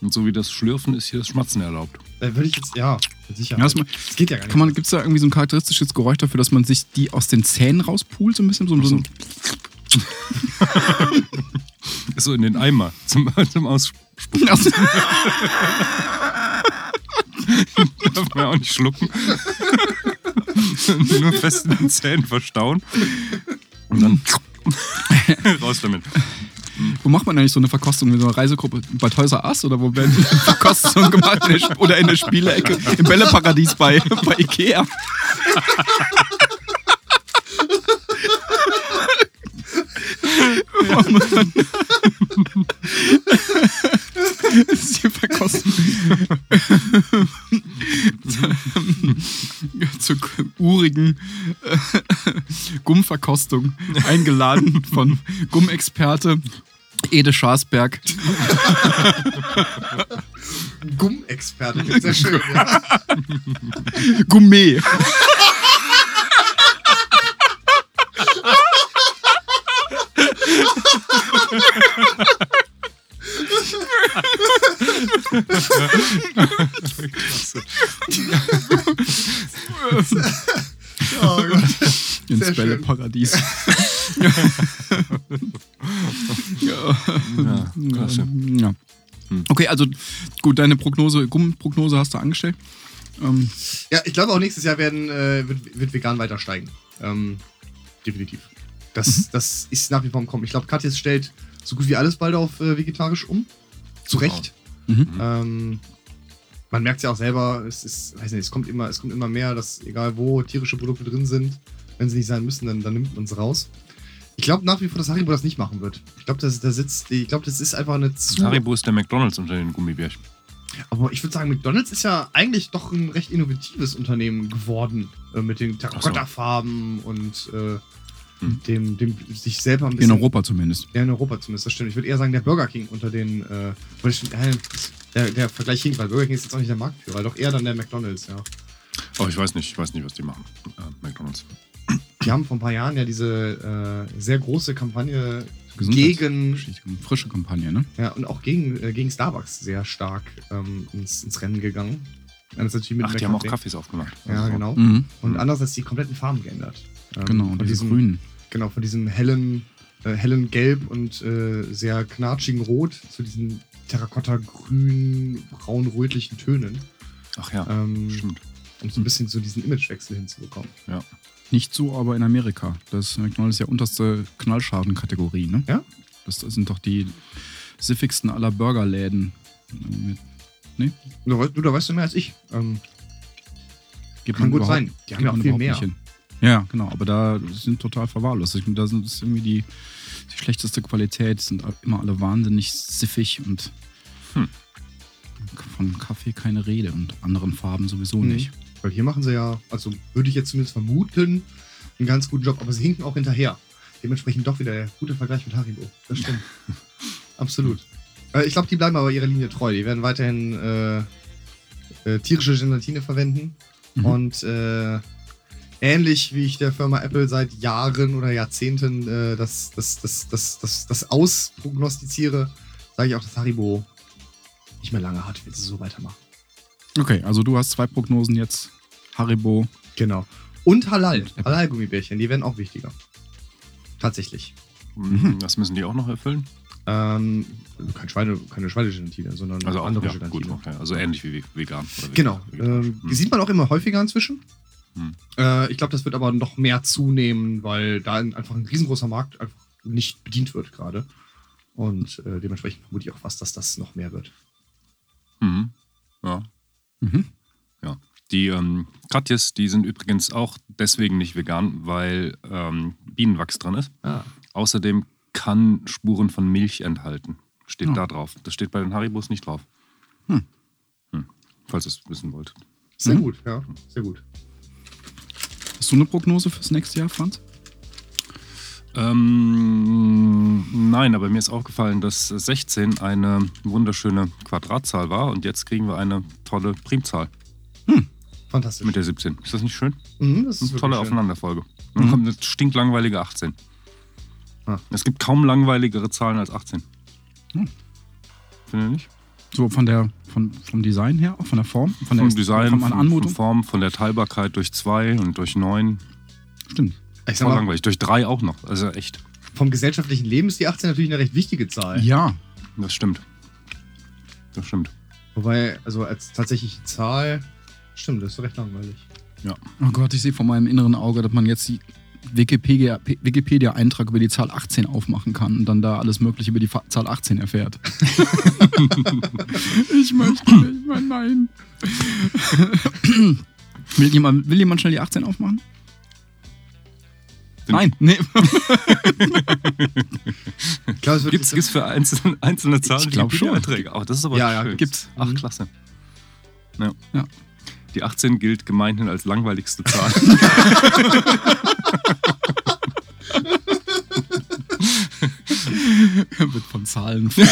[SPEAKER 4] Und so wie das Schlürfen ist hier das Schmatzen erlaubt.
[SPEAKER 2] Da würde ich jetzt, ja, Sicherheit.
[SPEAKER 3] Ja, das mal-
[SPEAKER 2] das geht ja gar nicht.
[SPEAKER 3] Kann man, gibt es da irgendwie so ein charakteristisches Geräusch dafür, dass man sich die aus den Zähnen rauspult? So ein bisschen so, so ein.
[SPEAKER 4] So in den Eimer zum, zum Ausspucken. Darf man ja auch nicht schlucken. Nur fest in den Zähnen verstauen. Und dann raus damit.
[SPEAKER 3] wo macht man eigentlich so eine Verkostung mit so einer Reisegruppe? Bei Toys R Us oder wo werden Verkostungen gemacht? In oder in der Spielecke im Bälleparadies bei, bei Ikea. Das ist die Verkostung. Zur urigen äh, Gummverkostung eingeladen von Gummexperte Ede Schaasberg.
[SPEAKER 2] Gummexperte, sehr schön. ja.
[SPEAKER 3] Gourmet.
[SPEAKER 2] Oh Gott.
[SPEAKER 3] Ins. Bälleparadies.
[SPEAKER 4] Ja, klasse.
[SPEAKER 3] Ja. Okay, also gut, deine Prognose, Gummprognose hast du angestellt. Ähm,
[SPEAKER 2] Ja, ich glaube auch nächstes Jahr werden, äh, wird, wird vegan weiter steigen. Ähm, definitiv. Das, das ist nach wie vor im Kommen. Ich glaube, Katjes stellt so gut wie alles bald auf äh, vegetarisch um. Zu Recht.
[SPEAKER 3] mhm.
[SPEAKER 2] Ähm, man merkt es ja auch selber, es ist, weiß nicht, es kommt immer, es kommt immer mehr, dass egal wo tierische Produkte drin sind, wenn sie nicht sein müssen, dann, dann nimmt man es raus. Ich glaube nach wie vor, dass Haribo das nicht machen wird. Ich glaube, das, da sitzt, ich glaube, das ist einfach eine zu.
[SPEAKER 4] Haribo ist der McDonalds unter den Gummibärchen.
[SPEAKER 2] Aber ich würde sagen, McDonalds ist ja eigentlich doch ein recht innovatives Unternehmen geworden. Äh, mit den Terrakotta-Farben und äh,
[SPEAKER 4] Hm.
[SPEAKER 2] dem, dem sich selber ein
[SPEAKER 3] In
[SPEAKER 2] bisschen.
[SPEAKER 3] Europa zumindest.
[SPEAKER 2] Ja, in Europa zumindest, das stimmt. Ich würde eher sagen, der Burger King unter den. Äh, der, der Vergleich hinkt, weil Burger King ist jetzt auch nicht der Marktführer, doch eher dann der McDonalds, ja.
[SPEAKER 4] Oh, ich weiß nicht, ich weiß nicht, was die machen. Äh, McDonalds.
[SPEAKER 2] Die haben vor ein paar Jahren ja diese äh, sehr große Kampagne gegen
[SPEAKER 3] Frische Kampagne, ne?
[SPEAKER 2] Ja, und auch gegen, äh, gegen Starbucks sehr stark ähm, ins, ins Rennen gegangen. Mit
[SPEAKER 4] Ach, die haben auch. Kaffees aufgemacht.
[SPEAKER 2] Ja,
[SPEAKER 4] Also,
[SPEAKER 2] genau.
[SPEAKER 3] Mhm.
[SPEAKER 2] Und andererseits die kompletten Farben geändert. Ähm,
[SPEAKER 3] Genau,
[SPEAKER 2] von
[SPEAKER 3] diese grünen.
[SPEAKER 2] Genau, von diesem hellen, äh, hellen Gelb und äh, sehr knatschigen Rot zu diesen Terrakotta-grün, braun-rötlichen Tönen.
[SPEAKER 4] Ach ja,
[SPEAKER 2] Ähm,
[SPEAKER 4] stimmt.
[SPEAKER 2] um so ein bisschen so diesen Imagewechsel hinzubekommen.
[SPEAKER 3] Nicht so, aber in Amerika. Das McDonalds ist ja unterste Knallschaden-Kategorie, ne?
[SPEAKER 2] Ja?
[SPEAKER 3] Das sind doch die siffigsten aller Burgerläden. Mit,
[SPEAKER 2] Du, da weißt du mehr als ich. Ähm, Kann gut sein. Die haben ja auch viel mehr.
[SPEAKER 3] nicht hin. Ja, genau, aber da sind total verwahrlost. Da sind ist irgendwie die, die schlechteste Qualität, sind immer alle wahnsinnig siffig und
[SPEAKER 4] Hm.
[SPEAKER 3] von Kaffee keine Rede und anderen Farben sowieso
[SPEAKER 2] Mhm.
[SPEAKER 3] nicht.
[SPEAKER 2] Weil hier machen sie ja, also würde ich jetzt zumindest vermuten, einen ganz guten Job, aber sie hinken auch hinterher. Dementsprechend doch wieder der gute Vergleich mit Haribo. Das stimmt. Absolut. Äh, ich glaube, die bleiben aber ihrer Linie treu. Die werden weiterhin äh, äh, tierische Gelatine verwenden.
[SPEAKER 3] Mhm.
[SPEAKER 2] Und äh, ähnlich wie ich der Firma Apple seit Jahren oder Jahrzehnten äh, das, das, das, das, das, das ausprognostiziere, sage ich auch, dass Haribo nicht mehr lange hat, wenn sie so weitermachen.
[SPEAKER 3] Okay, also du hast zwei Prognosen jetzt. Haribo.
[SPEAKER 2] Genau. Und Halal. Halal-Gummibärchen, die werden auch wichtiger. Tatsächlich.
[SPEAKER 4] Mhm. Das müssen die auch noch erfüllen.
[SPEAKER 2] Ähm, kein Schweine, keine Schweinegelatine, sondern
[SPEAKER 4] Also auch
[SPEAKER 2] andere
[SPEAKER 4] ja,
[SPEAKER 2] Gelatine.
[SPEAKER 4] gut, okay. Also ähnlich wie vegan. Oder
[SPEAKER 2] Genau. Ähm,
[SPEAKER 4] Hm.
[SPEAKER 2] die sieht man auch immer häufiger inzwischen.
[SPEAKER 4] Hm.
[SPEAKER 2] Äh, ich glaube, das wird aber noch mehr zunehmen, weil da ein- einfach ein riesengroßer Markt einfach nicht bedient wird gerade. Und äh, dementsprechend vermute ich auch fast, dass das noch mehr wird.
[SPEAKER 4] Mhm. Ja.
[SPEAKER 3] Mhm.
[SPEAKER 4] Die ähm, Katjes, die sind übrigens auch deswegen nicht vegan, weil ähm, Bienenwachs drin ist.
[SPEAKER 2] Ah.
[SPEAKER 4] Außerdem kann Spuren von Milch enthalten. Steht
[SPEAKER 3] Oh.
[SPEAKER 4] da drauf. Das steht bei den Haribos nicht drauf.
[SPEAKER 3] Hm.
[SPEAKER 4] Hm. Falls ihr es wissen wollt.
[SPEAKER 2] Sehr
[SPEAKER 3] Mhm.
[SPEAKER 2] gut, ja. Sehr gut.
[SPEAKER 3] Hast du eine Prognose fürs nächste Jahr, Franz?
[SPEAKER 4] Ähm, nein, aber mir ist aufgefallen, dass 16 eine wunderschöne Quadratzahl war und jetzt kriegen wir eine tolle Primzahl
[SPEAKER 2] Fantastisch.
[SPEAKER 4] mit der 17. Ist das nicht schön?
[SPEAKER 2] Mhm, das ist
[SPEAKER 4] Eine tolle
[SPEAKER 2] schön.
[SPEAKER 4] Aufeinanderfolge. Dann
[SPEAKER 3] Mhm.
[SPEAKER 4] kommt eine stinklangweilige 18.
[SPEAKER 2] Ah.
[SPEAKER 4] Es gibt kaum langweiligere Zahlen als 18.
[SPEAKER 3] Hm.
[SPEAKER 4] Findet ihr nicht?
[SPEAKER 3] So von der, von, vom Design her, auch von der Form? Von der
[SPEAKER 4] Vom Design,
[SPEAKER 3] von
[SPEAKER 4] von,
[SPEAKER 3] der
[SPEAKER 4] von
[SPEAKER 3] Anmutung?
[SPEAKER 4] Form, von der Teilbarkeit durch 2 und durch 9.
[SPEAKER 3] Stimmt.
[SPEAKER 2] Ich sag
[SPEAKER 4] Voll
[SPEAKER 2] mal,
[SPEAKER 4] langweilig. Durch 3 auch noch. Also echt.
[SPEAKER 2] vom gesellschaftlichen Leben ist die 18 natürlich eine recht wichtige Zahl.
[SPEAKER 3] Ja.
[SPEAKER 4] Das stimmt. Das stimmt.
[SPEAKER 2] Wobei, also als tatsächliche Zahl, stimmt, das ist recht langweilig.
[SPEAKER 3] Oh Gott, ich sehe vor meinem inneren Auge, dass man jetzt die Wikipedia- Wikipedia-Eintrag über die Zahl 18 aufmachen kann und dann da alles Mögliche über die Fa Zahl 18 erfährt. ich möchte nicht mehr, nein. will, jemand, will jemand schnell die 18 aufmachen? Nein, nee.
[SPEAKER 2] Ich glaube, es wird
[SPEAKER 4] Gibt es für einzelne, einzelne Zahlen
[SPEAKER 3] glaub schon.
[SPEAKER 4] Wikipedia-Einträge? Oh, das ist aber
[SPEAKER 2] Ja, ja,
[SPEAKER 4] schön.
[SPEAKER 2] gibt's.
[SPEAKER 4] Ach,
[SPEAKER 2] Mhm.
[SPEAKER 4] klasse. Ja.
[SPEAKER 3] Ja.
[SPEAKER 4] Die 18 gilt gemeinhin als langweiligste Zahl.
[SPEAKER 3] Wird von Zahlen fragen.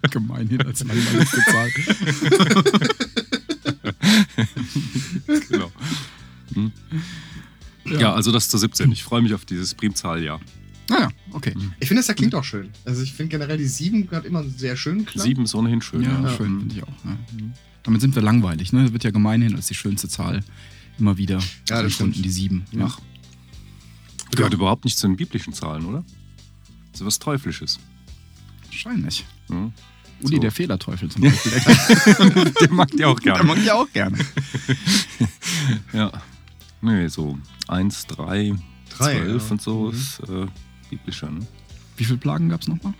[SPEAKER 3] Gemeinhin als langweiligste Zahl.
[SPEAKER 4] genau. Hm. Ja. also das zur 17. Ich freue mich auf dieses Primzahljahr.
[SPEAKER 3] Naja, okay.
[SPEAKER 2] Ich finde, das ja klingt auch schön. Also ich finde generell die 7 hat immer einen sehr schönen Klang.
[SPEAKER 4] 7 ist ohnehin schön.
[SPEAKER 3] Ja,
[SPEAKER 4] Ja,
[SPEAKER 3] schön,
[SPEAKER 4] Hm.
[SPEAKER 3] finde ich auch. Ja. Damit sind wir langweilig. Ne? Wird ja gemeinhin als die schönste Zahl immer wieder
[SPEAKER 2] Ja, das stimmt.
[SPEAKER 3] die sieben. Ja.
[SPEAKER 4] Ach. Gehört überhaupt nicht zu den biblischen Zahlen, oder? So was Teuflisches.
[SPEAKER 3] Wahrscheinlich.
[SPEAKER 4] Hm.
[SPEAKER 3] Uli,
[SPEAKER 4] So.
[SPEAKER 3] der Fehlerteufel zum Beispiel.
[SPEAKER 4] Den mag die auch
[SPEAKER 3] Der
[SPEAKER 4] gerne.
[SPEAKER 3] mag ich auch gerne.
[SPEAKER 4] Ja. Nee, so 1, 3,
[SPEAKER 2] Drei,
[SPEAKER 4] 12
[SPEAKER 2] ja.
[SPEAKER 4] und so
[SPEAKER 2] Mhm.
[SPEAKER 4] ist äh, biblischer. Ne?
[SPEAKER 3] Wie viele Plagen gab es nochmal?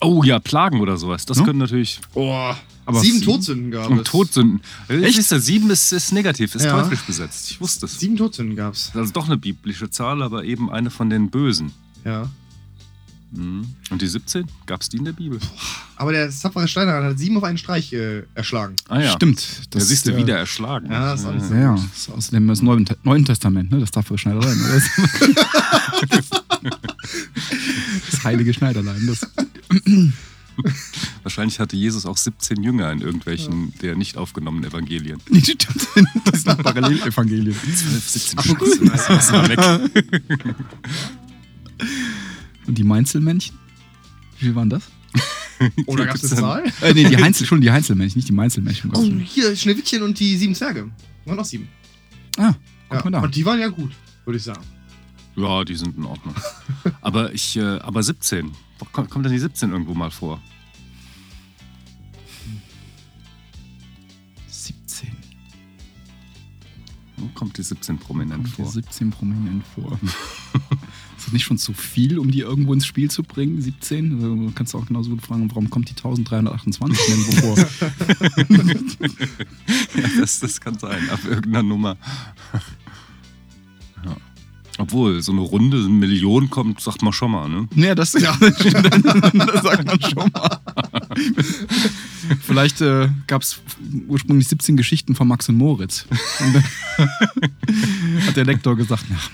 [SPEAKER 4] Oh ja, Plagen oder sowas. Das
[SPEAKER 3] Hm?
[SPEAKER 4] können natürlich.
[SPEAKER 2] Oh,
[SPEAKER 3] Aber
[SPEAKER 2] Sieben
[SPEAKER 3] sieben-
[SPEAKER 2] Todsünden gab
[SPEAKER 4] Und
[SPEAKER 2] es.
[SPEAKER 4] Todsünden.
[SPEAKER 3] Echt?
[SPEAKER 4] Echt? Der sieben ist, ist negativ, ist
[SPEAKER 2] Ja.
[SPEAKER 4] teuflisch besetzt. Ich wusste es.
[SPEAKER 2] Sieben Todsünden gab's.
[SPEAKER 4] Also doch eine biblische Zahl, aber eben eine von den Bösen.
[SPEAKER 2] Ja.
[SPEAKER 4] Mhm. Und die 17? Gab es die in der Bibel?
[SPEAKER 2] Aber der tapfere Schneider hat sieben auf einen Streich äh, erschlagen.
[SPEAKER 4] Ah ja.
[SPEAKER 3] Stimmt.
[SPEAKER 4] Da siehst du
[SPEAKER 3] äh,
[SPEAKER 4] wieder erschlagen.
[SPEAKER 2] Ja, das ist alles.
[SPEAKER 3] Ja, ja. Das ist außerdem das Neue, Neuen Testament, ne? Das tapfere Schneiderlein. Das, das heilige Schneiderlein. Das,
[SPEAKER 4] Wahrscheinlich hatte Jesus auch 17 Jünger in irgendwelchen der nicht aufgenommenen Evangelien.
[SPEAKER 3] das sind Parallelevangelien.
[SPEAKER 4] 12, 17 Scheiße, das weg.
[SPEAKER 3] Und die Mainzelmännchen? Wie viel waren das?
[SPEAKER 2] Oder eine
[SPEAKER 4] dann-
[SPEAKER 2] Zahl?
[SPEAKER 3] Äh, nee, die Heinzel, schon die Heinzelmännchen, nicht die Mainzelmännchen.
[SPEAKER 2] Oh, hier, Schneewittchen und die sieben Zwerge. Waren noch sieben.
[SPEAKER 3] Ah,
[SPEAKER 2] Ja.
[SPEAKER 3] guck mal da.
[SPEAKER 2] Und die waren ja gut, würde ich sagen.
[SPEAKER 4] Ja, die sind in Ordnung. Aber ich, äh, aber 17. Wo Kommt, kommt denn die 17 irgendwo mal vor?
[SPEAKER 3] 17.
[SPEAKER 4] Wo kommt die 17 prominent
[SPEAKER 3] Kommt
[SPEAKER 4] vor?
[SPEAKER 3] 17 prominent vor. ist das nicht schon zu viel, um die irgendwo ins Spiel zu bringen? 17? Also, du kannst auch genauso gut fragen, warum kommt die 1328 nirgendwo vor?
[SPEAKER 4] Ja, das, das kann sein, auf irgendeiner Nummer. Obwohl, so eine Runde, eine Million kommt, sagt man schon mal, ne?
[SPEAKER 3] Ja, das, ja, das das sagt man schon mal. Vielleicht äh, gab es ursprünglich 17 Geschichten von Max und Moritz. Und dann hat der Lektor gesagt, ach,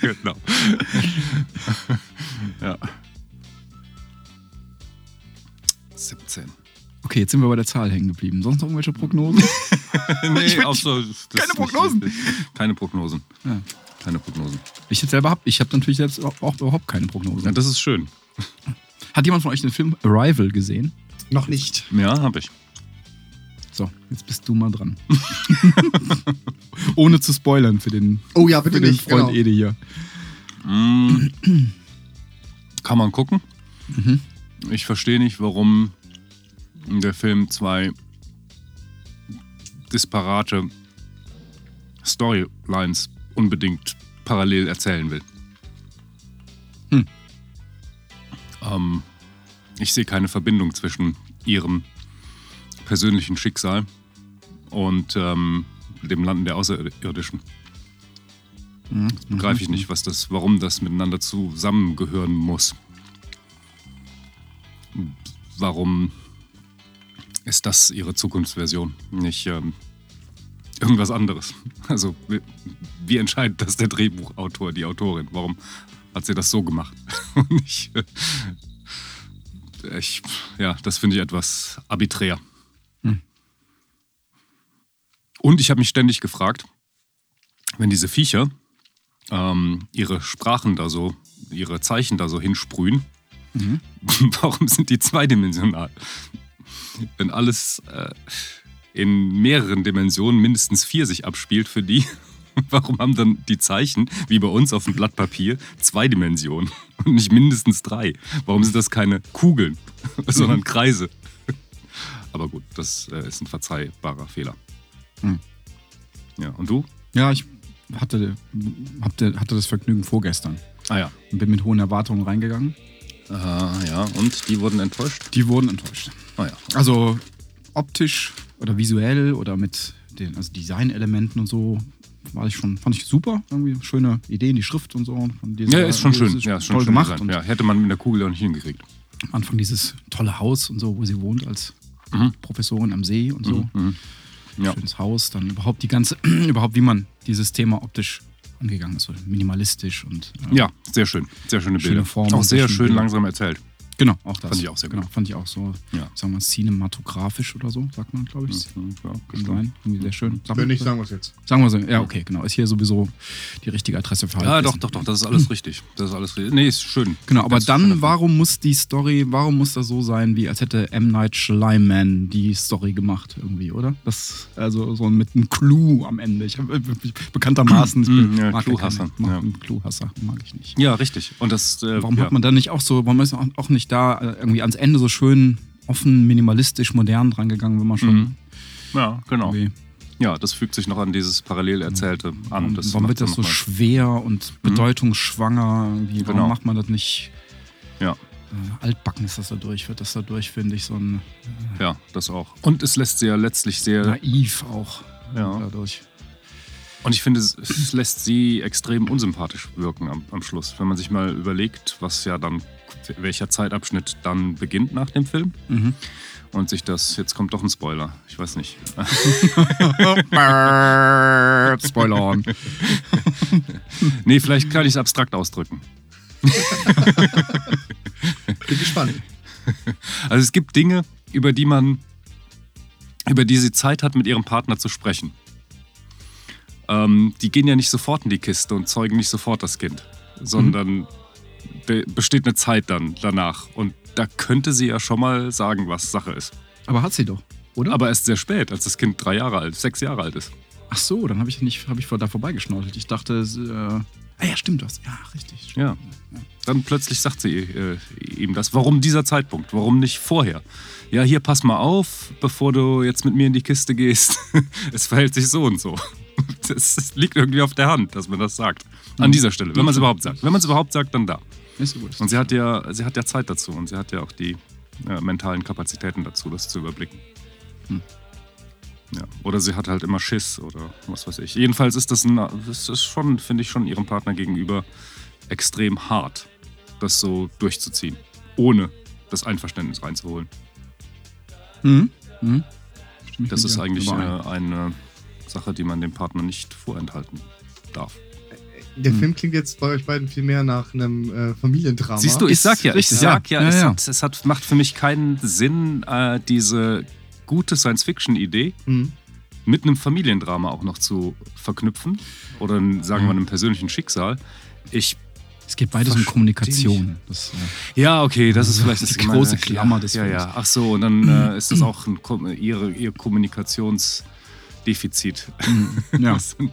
[SPEAKER 4] genau. ja. 17.
[SPEAKER 3] okay, jetzt sind wir bei der Zahl hängen geblieben. Sonst noch irgendwelche Prognosen?
[SPEAKER 4] nee, auch so, das
[SPEAKER 3] keine Prognosen.
[SPEAKER 4] Nicht, keine Prognosen.
[SPEAKER 3] Ja.
[SPEAKER 4] Keine Prognosen.
[SPEAKER 3] Ich jetzt selber hab, ich habe natürlich selbst auch, auch überhaupt keine Prognose.
[SPEAKER 4] Ja, das ist schön.
[SPEAKER 3] Hat jemand von euch den Film Arrival gesehen?
[SPEAKER 2] Noch nicht.
[SPEAKER 4] Ja, habe ich.
[SPEAKER 3] So, jetzt bist du mal dran. Ohne zu spoilern für den,
[SPEAKER 2] Oh ja,
[SPEAKER 3] für
[SPEAKER 2] bitte
[SPEAKER 3] den
[SPEAKER 2] nicht.
[SPEAKER 3] Freund
[SPEAKER 2] Genau.
[SPEAKER 3] Ede hier.
[SPEAKER 4] Mm. Kann man gucken.
[SPEAKER 3] Mhm.
[SPEAKER 4] Ich verstehe nicht, warum der Film zwei disparate Storylines unbedingt parallel erzählen will.
[SPEAKER 3] Hm.
[SPEAKER 4] Ähm, ich sehe keine Verbindung zwischen ihrem persönlichen Schicksal und ähm, dem Landen der Außerirdischen.
[SPEAKER 3] Mhm.
[SPEAKER 4] Begreife ich nicht, was das, warum das miteinander zusammengehören muss. Warum ist das ihre Zukunftsversion, nicht ähm, irgendwas anderes? Also, wie, wie entscheidet das der Drehbuchautor, die Autorin? Warum hat sie das so gemacht? Und nicht, äh, ich, ja, das finde ich etwas arbiträr.
[SPEAKER 3] Hm.
[SPEAKER 4] Und ich habe mich ständig gefragt, wenn diese Viecher ähm, ihre Sprachen da so, ihre Zeichen da so hinsprühen,
[SPEAKER 3] Mhm.
[SPEAKER 4] warum sind die zweidimensional? Wenn alles äh, in mehreren Dimensionen mindestens vier sich abspielt für die, warum haben dann die Zeichen, wie bei uns auf dem Blatt Papier, zwei Dimensionen und nicht mindestens drei? Warum sind das keine Kugeln, sondern Kreise? Aber gut, das äh, ist ein verzeihbarer Fehler.
[SPEAKER 3] Mhm.
[SPEAKER 4] Ja, und du?
[SPEAKER 3] Ja, ich hatte, hatte, hatte das Vergnügen vorgestern
[SPEAKER 4] Ah ja.
[SPEAKER 3] und bin mit hohen Erwartungen reingegangen.
[SPEAKER 4] Ah, ja, und die wurden enttäuscht?
[SPEAKER 3] Die wurden enttäuscht.
[SPEAKER 4] Ah ja.
[SPEAKER 3] Also optisch oder visuell oder mit den also Designelementen und so war ich schon, fand ich super. Irgendwie schöne Ideen, die Schrift und so.
[SPEAKER 4] Ja, ist schon schön.
[SPEAKER 3] Ist
[SPEAKER 4] Ja, ist schon
[SPEAKER 3] toll
[SPEAKER 4] schön
[SPEAKER 3] gemacht.
[SPEAKER 4] Ja, hätte man mit der Kugel auch nicht hingekriegt.
[SPEAKER 3] am Anfang dieses tolle Haus und so, wo sie wohnt als
[SPEAKER 4] Mhm.
[SPEAKER 3] Professorin am See und so.
[SPEAKER 4] Mhm. Ja.
[SPEAKER 3] Schönes Haus. Dann überhaupt die ganze, überhaupt wie man dieses Thema optisch angegangen ist. So minimalistisch und äh,
[SPEAKER 4] Ja, sehr schön. Sehr schöne
[SPEAKER 3] Schöne
[SPEAKER 4] Bilder.
[SPEAKER 3] Formen
[SPEAKER 4] auch
[SPEAKER 3] und
[SPEAKER 4] sehr
[SPEAKER 3] schöne
[SPEAKER 4] schön
[SPEAKER 3] Bilder.
[SPEAKER 4] langsam erzählt.
[SPEAKER 3] Genau, auch das.
[SPEAKER 4] Fand ich auch sehr
[SPEAKER 3] genau,
[SPEAKER 4] gut.
[SPEAKER 3] Fand ich auch so,
[SPEAKER 4] Ja.
[SPEAKER 3] sagen wir, cinematografisch oder so, sagt man, glaube ich.
[SPEAKER 4] Mhm, ja,
[SPEAKER 3] Kann sein. Irgendwie sehr schön. Sag
[SPEAKER 2] Wenn
[SPEAKER 3] mal-
[SPEAKER 2] nicht, sagen wir es jetzt.
[SPEAKER 3] Sagen wir so, ja, okay, genau. Ist hier sowieso die richtige Adresse für
[SPEAKER 4] Ja, doch, doch, doch, das ist alles richtig. Das ist alles richtig. Nee, ist schön.
[SPEAKER 3] Genau, aber
[SPEAKER 4] Ganz
[SPEAKER 3] dann, warum muss die Story, warum muss das so sein, wie als hätte M. Night Shyamalan die Story gemacht irgendwie, oder? Das, also so mit einem Clou am Ende. Ich habe bekanntermaßen, ich
[SPEAKER 4] Mm, ja,
[SPEAKER 3] mag mag
[SPEAKER 4] ja.
[SPEAKER 3] einen Cluehasser, mag ich nicht.
[SPEAKER 4] Ja, richtig. Und das. Äh,
[SPEAKER 3] Warum
[SPEAKER 4] ja.
[SPEAKER 3] hat man dann nicht auch so, warum ist man auch nicht da äh, irgendwie ans Ende so schön offen, minimalistisch, modern drangegangen, wenn man schon
[SPEAKER 4] Mhm. Ja, genau. Ja, das fügt sich noch an dieses parallel Erzählte an.
[SPEAKER 3] warum,
[SPEAKER 4] Das
[SPEAKER 3] warum wird das so
[SPEAKER 4] mal-
[SPEAKER 3] schwer und bedeutungsschwanger? Irgendwie, warum
[SPEAKER 4] Genau.
[SPEAKER 3] macht man das nicht
[SPEAKER 4] Ja.
[SPEAKER 3] äh, altbacken ist das dadurch, wird das dadurch, finde ich, so ein
[SPEAKER 4] Ja, das auch. Und es lässt sie ja letztlich sehr.
[SPEAKER 3] naiv auch
[SPEAKER 4] Ja.
[SPEAKER 3] dadurch.
[SPEAKER 4] Und ich finde, es- es lässt sie extrem unsympathisch wirken am, am Schluss. Wenn man sich mal überlegt, was ja dann, welcher Zeitabschnitt dann beginnt nach dem Film.
[SPEAKER 3] Mhm.
[SPEAKER 4] Und sich das, jetzt kommt doch ein Spoiler, ich weiß nicht.
[SPEAKER 3] Spoiler on.
[SPEAKER 4] nee, vielleicht kann ich es abstrakt ausdrücken.
[SPEAKER 2] Bin gespannt.
[SPEAKER 4] Also es gibt Dinge, über die man, über die sie Zeit hat, mit ihrem Partner zu sprechen. Ähm, die gehen ja nicht sofort in die Kiste und zeugen nicht sofort das Kind, sondern be besteht eine Zeit dann danach. Und da könnte sie ja schon mal sagen, was Sache ist.
[SPEAKER 3] Aber hat sie doch, oder?
[SPEAKER 4] Aber erst sehr spät, als das Kind drei Jahre alt, sechs Jahre alt ist.
[SPEAKER 3] Ach so, dann habe ich nicht, habe ich da vorbeigeschnorchelt. Ich dachte, äh, ah ja, stimmt was. Ja, richtig. Stimmt.
[SPEAKER 4] Ja. Dann plötzlich sagt sie äh, ihm das. Warum dieser Zeitpunkt? Warum nicht vorher? Ja, hier pass mal auf, bevor du jetzt mit mir in die Kiste gehst. es verhält sich so und so. Das, das liegt irgendwie auf der Hand, dass man das sagt. An dieser Stelle, wenn man es überhaupt sagt. Wenn man es überhaupt sagt, dann da.
[SPEAKER 3] Ist so gut.
[SPEAKER 4] Und sie hat ja, sie hat ja Zeit dazu und sie hat ja auch die äh, mentalen Kapazitäten dazu, das zu überblicken.
[SPEAKER 3] Hm.
[SPEAKER 4] Ja. Oder sie hat halt immer Schiss oder was weiß ich. Jedenfalls ist das, ein, das ist schon, finde ich, schon ihrem Partner gegenüber extrem hart, das so durchzuziehen, ohne das Einverständnis reinzuholen.
[SPEAKER 3] Mhm. Mhm.
[SPEAKER 4] Das ist eigentlich äh, eine Sache, die man dem Partner nicht vorenthalten darf.
[SPEAKER 2] Der
[SPEAKER 3] Hm.
[SPEAKER 2] Film klingt jetzt bei euch beiden viel mehr nach einem äh, Familiendrama.
[SPEAKER 4] Siehst du, ich sag ja, ich sag ja,
[SPEAKER 3] ja.
[SPEAKER 4] es,
[SPEAKER 3] Ja, ja.
[SPEAKER 4] Hat, es hat, macht für mich keinen Sinn, äh, diese gute Science-Fiction-Idee
[SPEAKER 2] Mhm.
[SPEAKER 4] mit einem Familiendrama auch noch zu verknüpfen oder sagen wir einem persönlichen Schicksal. Ich
[SPEAKER 3] Es geht beides um Kommunikation. Das, äh,
[SPEAKER 4] ja, okay, das ist vielleicht das
[SPEAKER 3] Die große Klammer
[SPEAKER 4] ja,
[SPEAKER 3] des
[SPEAKER 4] Ja,
[SPEAKER 3] Films.
[SPEAKER 4] ja. Ach so, und dann äh, ist das auch ein, ihre, ihr Kommunikationsdefizit.
[SPEAKER 3] ja.
[SPEAKER 4] Das sind-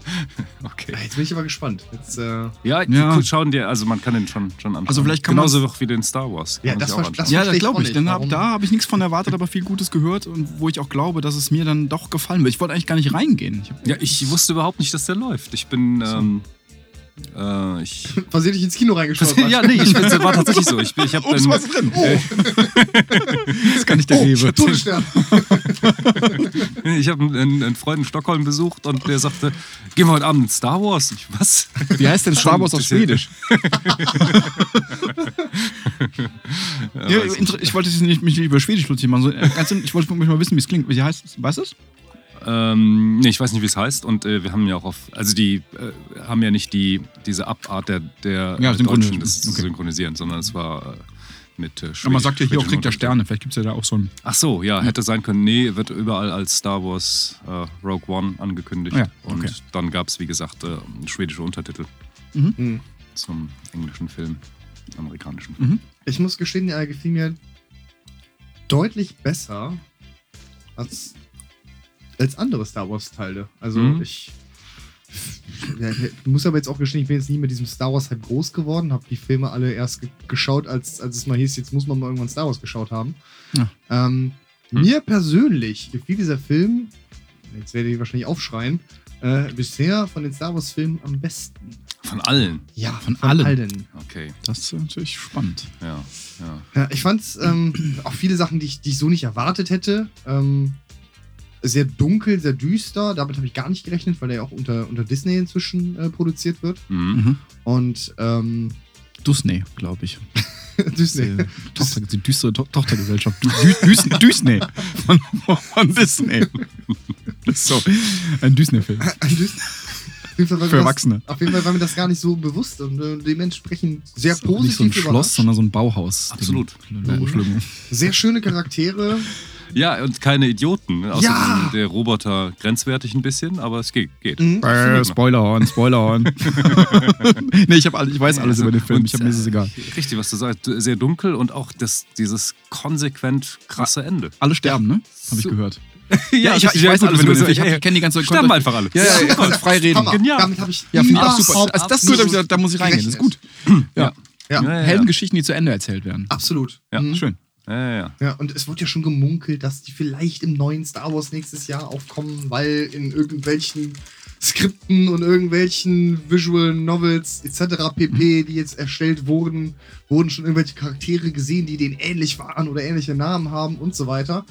[SPEAKER 4] okay.
[SPEAKER 2] Jetzt bin ich aber gespannt. Jetzt, äh,
[SPEAKER 4] Ja,
[SPEAKER 3] Ja.
[SPEAKER 4] die schauen dir, also man kann den schon, schon anschauen.
[SPEAKER 3] Also vielleicht kann
[SPEAKER 4] Genauso auch wie den Star Wars.
[SPEAKER 2] Ja, das
[SPEAKER 4] anschauen.
[SPEAKER 2] das
[SPEAKER 3] Ja, das
[SPEAKER 2] ich
[SPEAKER 3] glaube ich.
[SPEAKER 2] nicht.
[SPEAKER 3] Denn hab,
[SPEAKER 2] Warum?
[SPEAKER 3] da habe ich nichts von erwartet, aber viel Gutes gehört und wo ich auch glaube, dass es mir dann doch gefallen wird. Ich wollte eigentlich gar nicht reingehen. Ich hab,
[SPEAKER 4] Ja, ich wusste überhaupt nicht, dass der läuft. Ich bin, ähm, äh, ich...
[SPEAKER 2] versehentlich ins Kino reingeschaut.
[SPEAKER 4] ja, nee, ich, das war tatsächlich so. Ich, ich habe
[SPEAKER 2] Ups,
[SPEAKER 4] dann...
[SPEAKER 2] was drin? Oh,
[SPEAKER 3] das gar nicht der
[SPEAKER 2] oh
[SPEAKER 3] Rewe.
[SPEAKER 4] Ich habe einen, einen Freund in Stockholm besucht und der sagte, gehen wir heute Abend in Star Wars? Ich, was?
[SPEAKER 3] Wie heißt denn Star Wars auf Schwedisch?
[SPEAKER 4] Ja, ich
[SPEAKER 3] ich wollte mich nicht über Schwedisch lustig machen. So, äh, ich wollte mich mal wissen, wie es klingt. Wie heißt es? Weißt du es?
[SPEAKER 4] Ähm, nee, ich weiß nicht, wie es heißt. Und äh, wir haben ja auch auf, also die äh, haben ja nicht die, diese Abart der, der
[SPEAKER 3] Ja,
[SPEAKER 4] äh, Deutschen, das zu
[SPEAKER 3] okay.
[SPEAKER 4] synchronisieren, sondern es war äh, mit äh,
[SPEAKER 3] Aber man sagt ja hier auch Krieg der. Sterne. Vielleicht gibt es ja da auch so ein.
[SPEAKER 4] Ach so, ja, hätte sein können. Nee, wird überall als Star Wars äh, Rogue One angekündigt.
[SPEAKER 3] Ja, okay.
[SPEAKER 4] Und dann gab es, wie gesagt, äh, schwedische Untertitel
[SPEAKER 2] Mhm.
[SPEAKER 4] zum englischen Film, amerikanischen.
[SPEAKER 3] Mhm.
[SPEAKER 2] Ich muss gestehen, er gefiel mir deutlich besser als, als andere Star Wars-Teile. Also
[SPEAKER 4] Mhm.
[SPEAKER 2] ich ja, muss aber jetzt auch gestehen, ich bin jetzt nie mit diesem Star Wars-Hype groß geworden, habe die Filme alle erst ge geschaut, als, als es mal hieß, jetzt muss man mal irgendwann Star Wars geschaut haben.
[SPEAKER 3] Ja.
[SPEAKER 2] Ähm,
[SPEAKER 4] Hm.
[SPEAKER 2] Mir persönlich gefiel dieser Film, jetzt werde ich wahrscheinlich aufschreien, äh, bisher von den Star Wars-Filmen am besten.
[SPEAKER 4] Von allen.
[SPEAKER 2] Ja,
[SPEAKER 3] Von allen.
[SPEAKER 2] allen.
[SPEAKER 4] Okay,
[SPEAKER 3] Das ist natürlich spannend.
[SPEAKER 4] ja, ja.
[SPEAKER 2] Ja, ich fand ähm, auch viele Sachen, die ich, die ich so nicht erwartet hätte. Ähm, sehr dunkel, sehr düster. Damit habe ich gar nicht gerechnet, weil der ja auch unter, unter Disney inzwischen äh, produziert wird.
[SPEAKER 4] Mhm.
[SPEAKER 3] Mhm.
[SPEAKER 2] Und ähm,
[SPEAKER 3] Disney, glaube ich.
[SPEAKER 2] Disney.
[SPEAKER 3] Die, Tochter, die düstere to Tochtergesellschaft. Dü Dü Disney. Von, von Disney. So ein Disney-Film.
[SPEAKER 2] Ein Disney. Auf jeden Fall war mir
[SPEAKER 3] Für
[SPEAKER 2] das-
[SPEAKER 3] Erwachsene.
[SPEAKER 2] Auf jeden Fall war mir das gar nicht so bewusst und äh, dementsprechend sehr positiv
[SPEAKER 3] Nicht so ein Schloss, sondern so ein Bauhaus.
[SPEAKER 4] Absolut.
[SPEAKER 2] Sehr schöne Charaktere.
[SPEAKER 4] Ja, und keine Idioten. Außerdem
[SPEAKER 2] Ja!
[SPEAKER 4] der Roboter grenzwertig ein bisschen, aber es geht. geht.
[SPEAKER 2] Mhm,
[SPEAKER 3] Äh. Spoiler-Horn, Spoiler-Horn. nee, ich, hab ich weiß alles über den Film.
[SPEAKER 4] Und,
[SPEAKER 3] Ich hab, mir ist es
[SPEAKER 4] äh,
[SPEAKER 3] egal.
[SPEAKER 4] Richtig, was du sagst. Sehr dunkel und auch das, dieses konsequent krasse Ende.
[SPEAKER 3] Alle sterben, ne? Habe ich
[SPEAKER 4] So-
[SPEAKER 3] gehört.
[SPEAKER 4] Ja,
[SPEAKER 3] ich, ich weiß alles über den Film. Ich, ich kenne die ganze
[SPEAKER 4] Sterben einfach alle.
[SPEAKER 3] Ja, ja, ja, kannst frei reden.
[SPEAKER 2] Hammer.
[SPEAKER 4] Genial.
[SPEAKER 2] Damit habe ich
[SPEAKER 3] Ja, finde ich auch super. Also das ist gut, ich gesagt, da muss ich reingehen. Das ist gut. Ja.
[SPEAKER 2] Ja,
[SPEAKER 4] Ja, ja, ja.
[SPEAKER 3] Heldengeschichten, die zu Ende erzählt werden.
[SPEAKER 2] absolut.
[SPEAKER 4] Ja.
[SPEAKER 2] Mhm.
[SPEAKER 3] Schön.
[SPEAKER 4] Ja, ja, ja.
[SPEAKER 2] Und es wurde ja schon gemunkelt, dass die vielleicht im neuen Star Wars nächstes Jahr aufkommen, weil in irgendwelchen Skripten und irgendwelchen Visual Novels etc. pp, die jetzt erstellt wurden, wurden schon irgendwelche Charaktere gesehen, die denen ähnlich waren oder ähnliche Namen haben und so weiter.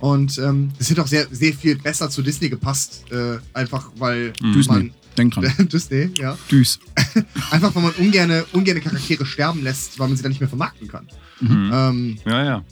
[SPEAKER 2] Und ähm, das hätte auch sehr, sehr viel besser zu Disney gepasst. Äh, einfach weil
[SPEAKER 4] Mhm.
[SPEAKER 3] Disney. Denk dran.
[SPEAKER 2] Disney, ja.
[SPEAKER 3] Düs.
[SPEAKER 2] Einfach weil man ungerne, ungerne Charaktere sterben lässt, weil man sie dann nicht mehr vermarkten kann.
[SPEAKER 4] Mhm.
[SPEAKER 2] Ähm,
[SPEAKER 4] Ja, ja.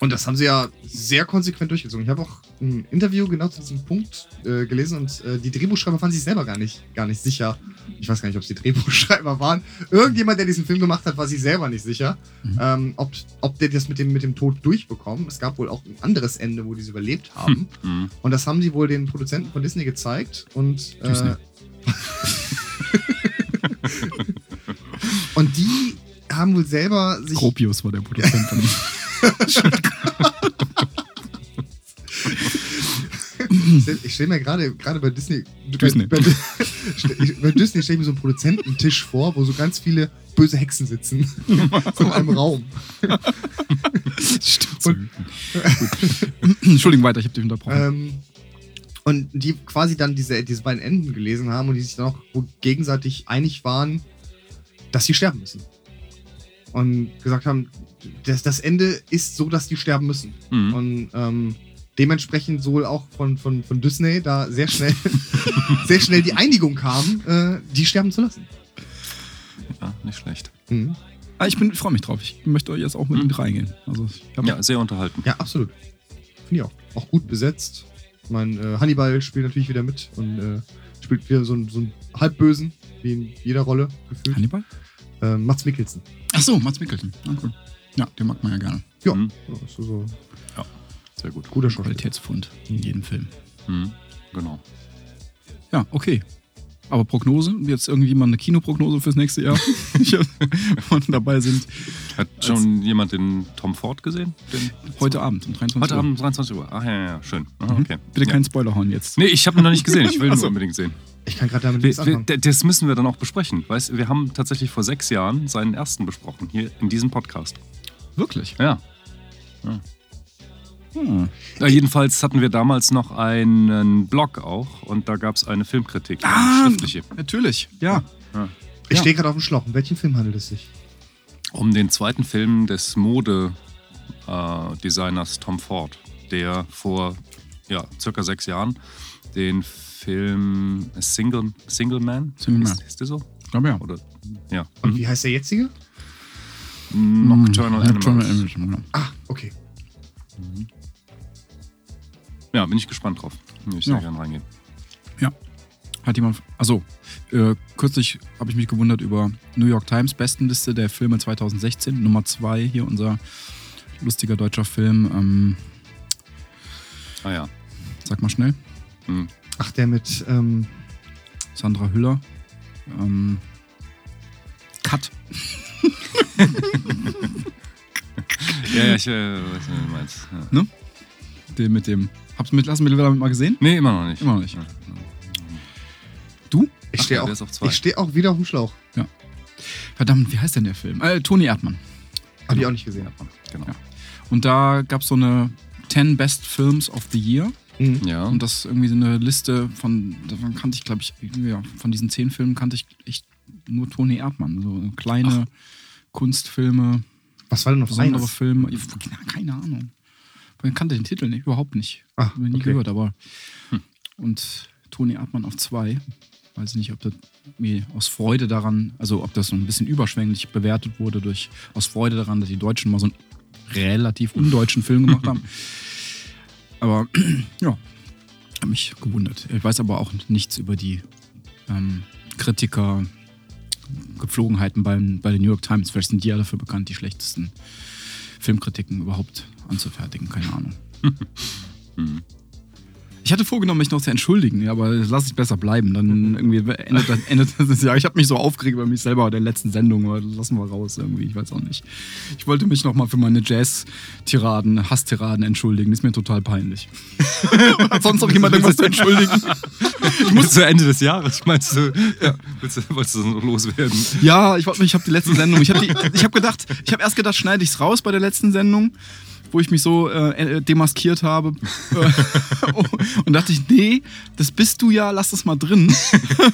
[SPEAKER 2] und das haben sie ja sehr konsequent durchgezogen. Ich habe auch ein Interview genau zu diesem Punkt äh, gelesen und äh, die Drehbuchschreiber waren sich selber gar nicht, gar nicht sicher. Ich weiß gar nicht, ob es die Drehbuchschreiber waren. Irgendjemand, der diesen Film gemacht hat, war sich selber nicht sicher,
[SPEAKER 3] Mhm.
[SPEAKER 2] ähm, ob, ob der das mit dem, mit dem Tod durchbekommen. Es gab wohl auch ein anderes Ende, wo die es überlebt haben.
[SPEAKER 4] Mhm.
[SPEAKER 2] Und das haben sie wohl den Produzenten von Disney gezeigt. Und, äh,
[SPEAKER 3] Disney.
[SPEAKER 2] und die haben wohl selber sich.
[SPEAKER 3] Gropius war der Produzent von ihm.
[SPEAKER 2] Ich stell- Ich stelle mir gerade gerade bei Disney.
[SPEAKER 3] Disney.
[SPEAKER 2] Bei, bei, Disney stelle ich mir so einen Produzententisch vor, wo so ganz viele böse Hexen sitzen. so in einem Raum.
[SPEAKER 3] Stimmt. Gut. Entschuldigung, weiter, ich habe dich unterbrochen.
[SPEAKER 2] Ähm, und die quasi dann diese, diese beiden Enden gelesen haben und die sich dann auch gegenseitig einig waren, dass sie sterben müssen. Und gesagt haben, das, das Ende ist so, dass die sterben müssen.
[SPEAKER 4] Mhm.
[SPEAKER 2] Und ähm, dementsprechend sowohl auch von, von, von Disney da sehr schnell, sehr schnell die Einigung kam, äh, die sterben zu lassen.
[SPEAKER 4] Ja, nicht schlecht.
[SPEAKER 2] Mhm.
[SPEAKER 3] Ah, ich bin, freue mich drauf. Ich möchte euch jetzt auch mit
[SPEAKER 4] Mhm.
[SPEAKER 3] reingehen. Also,
[SPEAKER 4] Ja, sehr unterhalten.
[SPEAKER 2] Ja, absolut. Finde ich auch. Auch gut besetzt. Ich meine, äh, Hannibal spielt natürlich wieder mit und äh, spielt wieder so, einen- so einen Halbbösen, wie in jeder Rolle gefühlt.
[SPEAKER 3] Hannibal?
[SPEAKER 2] Ähm, Mats Mikkelsen.
[SPEAKER 3] Ach so, Mats Mikkelsen. Ah, cool. Ja, den mag man ja gerne.
[SPEAKER 2] Ja,
[SPEAKER 4] Mhm.
[SPEAKER 2] ja, so, so
[SPEAKER 4] Sehr gut.
[SPEAKER 2] guter Schauspieler.
[SPEAKER 3] Qualitätsfund in jedem Film.
[SPEAKER 4] Mhm. Genau.
[SPEAKER 3] Ja, okay. Aber Prognose? Jetzt irgendwie mal eine Kinoprognose fürs nächste Jahr? Wenn wir dabei sind.
[SPEAKER 4] Hat schon jemand den Tom Ford gesehen? Den
[SPEAKER 3] Heute Abend um 23
[SPEAKER 4] Heute
[SPEAKER 3] Uhr.
[SPEAKER 4] Abend 23 Uhr. Ach ja, ja, ja, schön. Aha,
[SPEAKER 3] Mhm.
[SPEAKER 4] okay.
[SPEAKER 3] Bitte
[SPEAKER 4] ja.
[SPEAKER 3] keinen Spoiler hauen jetzt.
[SPEAKER 4] Nee, ich habe ihn noch nicht gesehen. Ich will ihn
[SPEAKER 3] Ach
[SPEAKER 4] nur
[SPEAKER 3] so.
[SPEAKER 4] unbedingt sehen.
[SPEAKER 2] Ich kann gerade damit nichts anfangen.
[SPEAKER 4] das müssen wir dann auch besprechen. Weißt, wir haben tatsächlich vor sechs Jahren seinen ersten besprochen, hier in diesem Podcast.
[SPEAKER 3] Wirklich?
[SPEAKER 4] Ja.
[SPEAKER 3] Hm.
[SPEAKER 4] ja jedenfalls hatten wir damals noch einen Blog auch und da gab es eine Filmkritik, eine
[SPEAKER 3] Ah,
[SPEAKER 4] schriftliche,
[SPEAKER 3] natürlich. Ja.
[SPEAKER 2] Ich
[SPEAKER 3] ja.
[SPEAKER 2] stehe gerade auf dem Schlauch. Um welchen Film handelt es sich?
[SPEAKER 4] um den zweiten Film des Mode-Designers Tom Ford, der vor ja, circa sechs Jahren den Film Single, Single Man,
[SPEAKER 3] Single Man.
[SPEAKER 4] Ist, ist der so?
[SPEAKER 3] Ich glaube ja.
[SPEAKER 4] Oder, ja.
[SPEAKER 2] Und wie heißt der jetzige?
[SPEAKER 4] Nocturnal
[SPEAKER 3] Hm, Nocturnal
[SPEAKER 4] Animals.
[SPEAKER 3] Animals, ja.
[SPEAKER 2] Ah, okay.
[SPEAKER 4] Ja, bin ich gespannt drauf. Ich
[SPEAKER 3] Ja.
[SPEAKER 4] sehr gerne reingehen.
[SPEAKER 3] Hat jemand. Also, äh, kürzlich habe ich mich gewundert über New York Times Bestenliste der Filme 2016. Nummer 2 hier unser lustiger deutscher Film. Ähm,
[SPEAKER 4] Ah ja.
[SPEAKER 3] sag mal schnell.
[SPEAKER 4] Hm.
[SPEAKER 2] Ach, der mit, ähm,
[SPEAKER 3] Sandra Hüller. Ähm, Cut.
[SPEAKER 4] Ja, ja, ich äh, weiß nicht, was du meinst. Ja.
[SPEAKER 3] Den mit dem. Hab's mit Lassen mittlerweile mal gesehen?
[SPEAKER 4] Nee, immer noch nicht.
[SPEAKER 3] Immer noch nicht.
[SPEAKER 4] Ja.
[SPEAKER 3] Du?
[SPEAKER 2] ich
[SPEAKER 4] Ach
[SPEAKER 2] stehe
[SPEAKER 4] ja,
[SPEAKER 2] auch, ich steh auch wieder auf dem Schlauch.
[SPEAKER 3] Verdammt, wie heißt denn der Film? Äh, Toni Erdmann.
[SPEAKER 2] Hab ich auch nicht gesehen.
[SPEAKER 4] Genau.
[SPEAKER 3] Ja. Und da gab es so eine 10 Best Films of the Year.
[SPEAKER 2] Mhm.
[SPEAKER 4] Ja.
[SPEAKER 3] Und das ist irgendwie so eine Liste von, davon kannte ich, glaube ich, ja, von diesen zehn Filmen kannte ich echt nur Toni Erdmann. So kleine Kunstfilme,
[SPEAKER 2] Was war denn noch
[SPEAKER 3] besondere
[SPEAKER 2] eins?
[SPEAKER 3] Filme. Keine Ahnung. Ich kannte den Titel nicht, überhaupt nicht.
[SPEAKER 2] Ah,
[SPEAKER 3] Hab ich nie
[SPEAKER 2] okay.
[SPEAKER 3] gehört, aber. Und Toni Erdmann auf zwei. Weiß nicht, ob das mir aus Freude daran, also ob das so ein bisschen überschwänglich bewertet wurde durch aus Freude daran, dass die Deutschen mal so einen relativ undeutschen Film gemacht haben. Aber ja, hat mich gewundert. Ich weiß aber auch nichts über die ähm, Kritiker, Gepflogenheiten beim, bei den New York Times. Vielleicht sind die ja dafür bekannt, die schlechtesten Filmkritiken überhaupt anzufertigen. Keine Ahnung.
[SPEAKER 4] Hm.
[SPEAKER 3] Ich hatte vorgenommen, mich noch zu entschuldigen, aber lass ich besser bleiben. Dann irgendwie endet, das- endet das Jahr. Ich habe mich so aufgeregt über mich selber bei der letzten Sendung, aber das lassen wir raus irgendwie. Ich weiß auch nicht. Ich wollte mich noch mal für meine Jazz-Tiraden, Hass-Tiraden entschuldigen. Das ist mir total peinlich. Hat sonst noch jemand irgendwas zu entschuldigen?
[SPEAKER 4] Ich muss zu Ende des Jahres. Meinst du, ja. willst du, wolltest du das noch loswerden?
[SPEAKER 3] Ja, ich ich habe die letzte Sendung. Ich habe hab gedacht, ich habe erst gedacht, schneide ich es raus bei der letzten Sendung. Wo ich mich so äh, demaskiert habe. und dachte ich, nee, das bist du ja, lass das mal drin.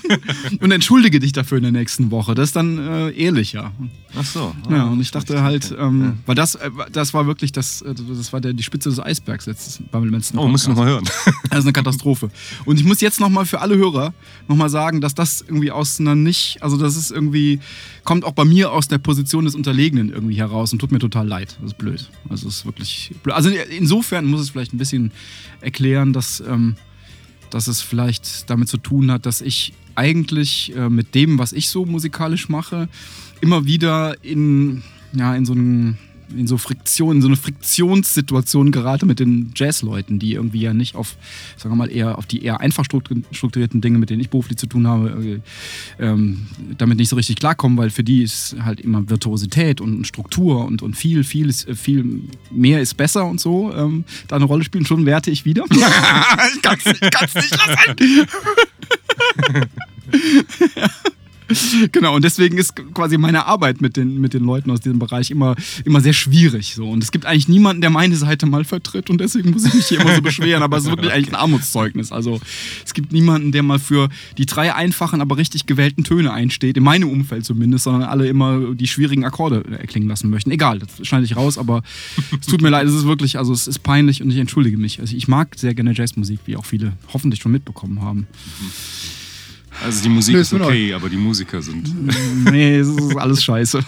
[SPEAKER 3] und entschuldige dich dafür in der nächsten Woche. Das ist dann äh, ehrlicher.
[SPEAKER 4] Ach so.
[SPEAKER 3] Ja, und ich dachte halt, ähm, weil das, äh, das war wirklich das, äh, das war der, die Spitze des Eisbergs letztes beim letzten
[SPEAKER 4] Oh, musst du nochmal hören.
[SPEAKER 3] Das ist eine Katastrophe. Und ich muss jetzt nochmal für alle Hörer nochmal sagen, dass das irgendwie aus einer nicht, also das ist irgendwie, kommt auch bei mir aus der Position des Unterlegenen irgendwie heraus und tut mir total leid. Das ist blöd. Also ist wirklich blöd. Also insofern muss es vielleicht ein bisschen erklären, dass, ähm, dass es vielleicht damit zu tun hat, dass ich eigentlich äh, mit dem, was ich so musikalisch mache, immer wieder in, ja, in so einen in so Friktion, in so eine Friktionssituation gerate mit den Jazzleuten, die irgendwie ja nicht auf, sagen wir mal, eher auf die eher einfach strukturierten Dinge, mit denen ich beruflich zu tun habe, äh, ähm, damit nicht so richtig klarkommen, weil für die ist halt immer Virtuosität und Struktur und, und viel, viel, ist, viel mehr ist besser und so ähm, da eine Rolle spielen. Schon werte ich wieder. ich kann es nicht, nicht lassen. ja. genau, und deswegen ist quasi meine Arbeit mit den, mit den Leuten aus diesem Bereich immer, immer sehr schwierig. So. Und es gibt eigentlich niemanden, der meine Seite mal vertritt und deswegen muss ich mich hier immer so beschweren. Aber es ist wirklich eigentlich ein Armutszeugnis. Also es gibt niemanden, der mal für die drei einfachen, aber richtig gewählten Töne einsteht, in meinem Umfeld zumindest, sondern alle immer die schwierigen Akkorde erklingen lassen möchten. Egal, das schneide ich raus, aber es tut mir leid, es ist wirklich, also es ist peinlich und ich entschuldige mich. Also ich mag sehr gerne Jazzmusik, wie auch viele hoffentlich schon mitbekommen haben. Mhm.
[SPEAKER 4] Also die Musik ist okay, aber die Musiker sind.
[SPEAKER 3] Nee, es ist alles scheiße.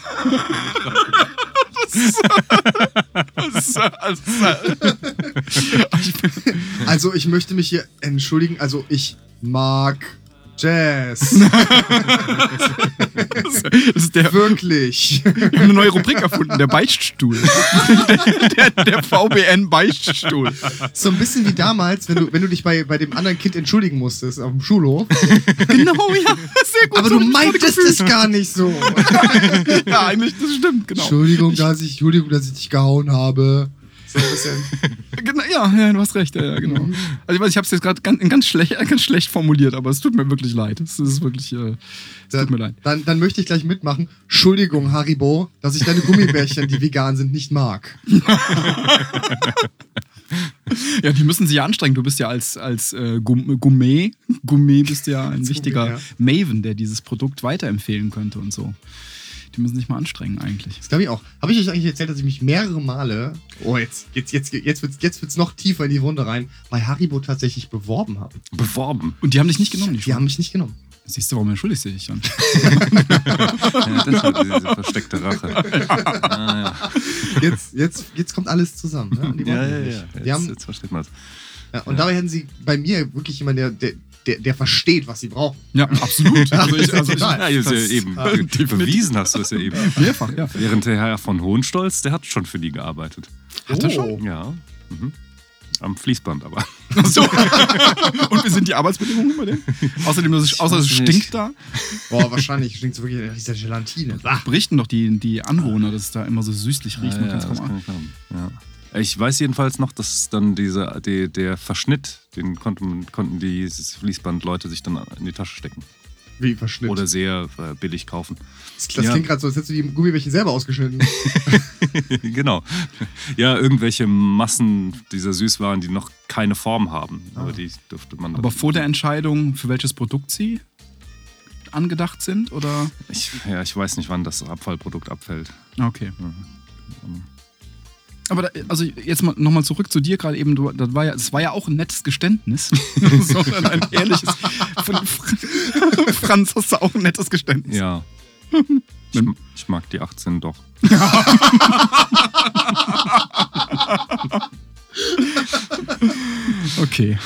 [SPEAKER 2] also ich möchte mich hier entschuldigen. Also ich mag Jazz. das ist der, Wirklich.
[SPEAKER 3] Wir haben eine neue Rubrik erfunden, der Beichtstuhl. der, der, der VBN-Beichtstuhl.
[SPEAKER 2] So ein bisschen wie damals, wenn du, wenn du dich bei, bei dem anderen Kind entschuldigen musstest auf dem Schulhof.
[SPEAKER 3] Genau, ja. Sehr gut.
[SPEAKER 2] Aber so du meintest es gar nicht so.
[SPEAKER 3] ja, eigentlich, das stimmt, genau.
[SPEAKER 2] Entschuldigung, dass ich, Entschuldigung, dass ich dich gehauen habe. So ein bisschen.
[SPEAKER 3] genau, ja, ja, du hast recht, ja, ja genau. Also ich weiß, ich habe es jetzt gerade ganz, ganz, schlecht, ganz schlecht formuliert, aber es tut mir wirklich leid. Es ist wirklich, äh, es
[SPEAKER 2] dann,
[SPEAKER 3] tut mir leid.
[SPEAKER 2] Dann, dann möchte ich gleich mitmachen. Entschuldigung, Haribo, dass ich deine Gummibärchen, die vegan sind, nicht mag.
[SPEAKER 3] ja, die müssen sich ja anstrengen. Du bist ja als, als äh, Gourmet, Gourmet bist ja ein wichtiger ja. Maven, der dieses Produkt weiterempfehlen könnte und so. Die müssen sich mal anstrengen eigentlich.
[SPEAKER 2] Das glaube ich auch. Habe ich euch eigentlich erzählt, dass ich mich mehrere Male, oh jetzt, jetzt, jetzt, jetzt wird es jetzt wird's noch tiefer in die Wunde rein, bei Haribo tatsächlich beworben habe.
[SPEAKER 3] Beworben? Und die haben dich nicht genommen?
[SPEAKER 2] Die, die haben mich nicht genommen.
[SPEAKER 3] Siehst du, warum entschuldigst du dich dann?
[SPEAKER 4] ja, das war diese versteckte Rache.
[SPEAKER 2] Ah, ja. jetzt, jetzt, jetzt kommt alles zusammen.
[SPEAKER 4] Ne? ja, ja, ja. Jetzt,
[SPEAKER 2] haben,
[SPEAKER 4] jetzt versteht man es.
[SPEAKER 2] Ja, und ja. dabei hätten sie bei mir wirklich jemanden, der, der, der, der versteht, was sie brauchen.
[SPEAKER 3] Ja, absolut.
[SPEAKER 4] also ich, also ich, ja, ja eben bewiesen hast du es ja eben.
[SPEAKER 3] Mehrfach, ja.
[SPEAKER 4] Während der Herr von Hohenstolz, der hat schon für die gearbeitet.
[SPEAKER 3] Hat oh. er schon?
[SPEAKER 4] Ja. Mhm. Am Fließband aber.
[SPEAKER 3] So. Und wie sind die Arbeitsbedingungen bei dem? Außerdem, dass außer es stinkt da.
[SPEAKER 2] Boah, wahrscheinlich stinkt es wirklich nach dieser Gelatine.
[SPEAKER 3] Berichten doch die, die Anwohner, dass es da immer so süßlich riecht.
[SPEAKER 4] Ja, ja, das kann ich ja. Ich weiß jedenfalls noch, dass dann dieser, die, der Verschnitt, den konnten, konnten die Fließbandleute sich dann in die Tasche stecken.
[SPEAKER 2] Wie Verschnitt?
[SPEAKER 4] Oder sehr äh, billig kaufen.
[SPEAKER 2] Das, das ja. klingt gerade so, als hättest du die Gummibärchen selber ausgeschnitten.
[SPEAKER 4] genau. Ja, irgendwelche Massen dieser Süßwaren, die noch keine Form haben. Ah. Aber die dürfte man.
[SPEAKER 3] Aber vor der Entscheidung, für welches Produkt sie angedacht sind? Oder?
[SPEAKER 4] Ich, ja, ich weiß nicht, wann das Abfallprodukt abfällt.
[SPEAKER 3] Okay. Mhm. Aber da, also jetzt mal nochmal zurück zu dir gerade eben. Du, das, war ja, das war ja auch ein nettes Geständnis, sondern ein ehrliches. Von Franz hast du auch ein nettes Geständnis.
[SPEAKER 4] Ja. Ich, ich mag die 18 doch.
[SPEAKER 3] Okay.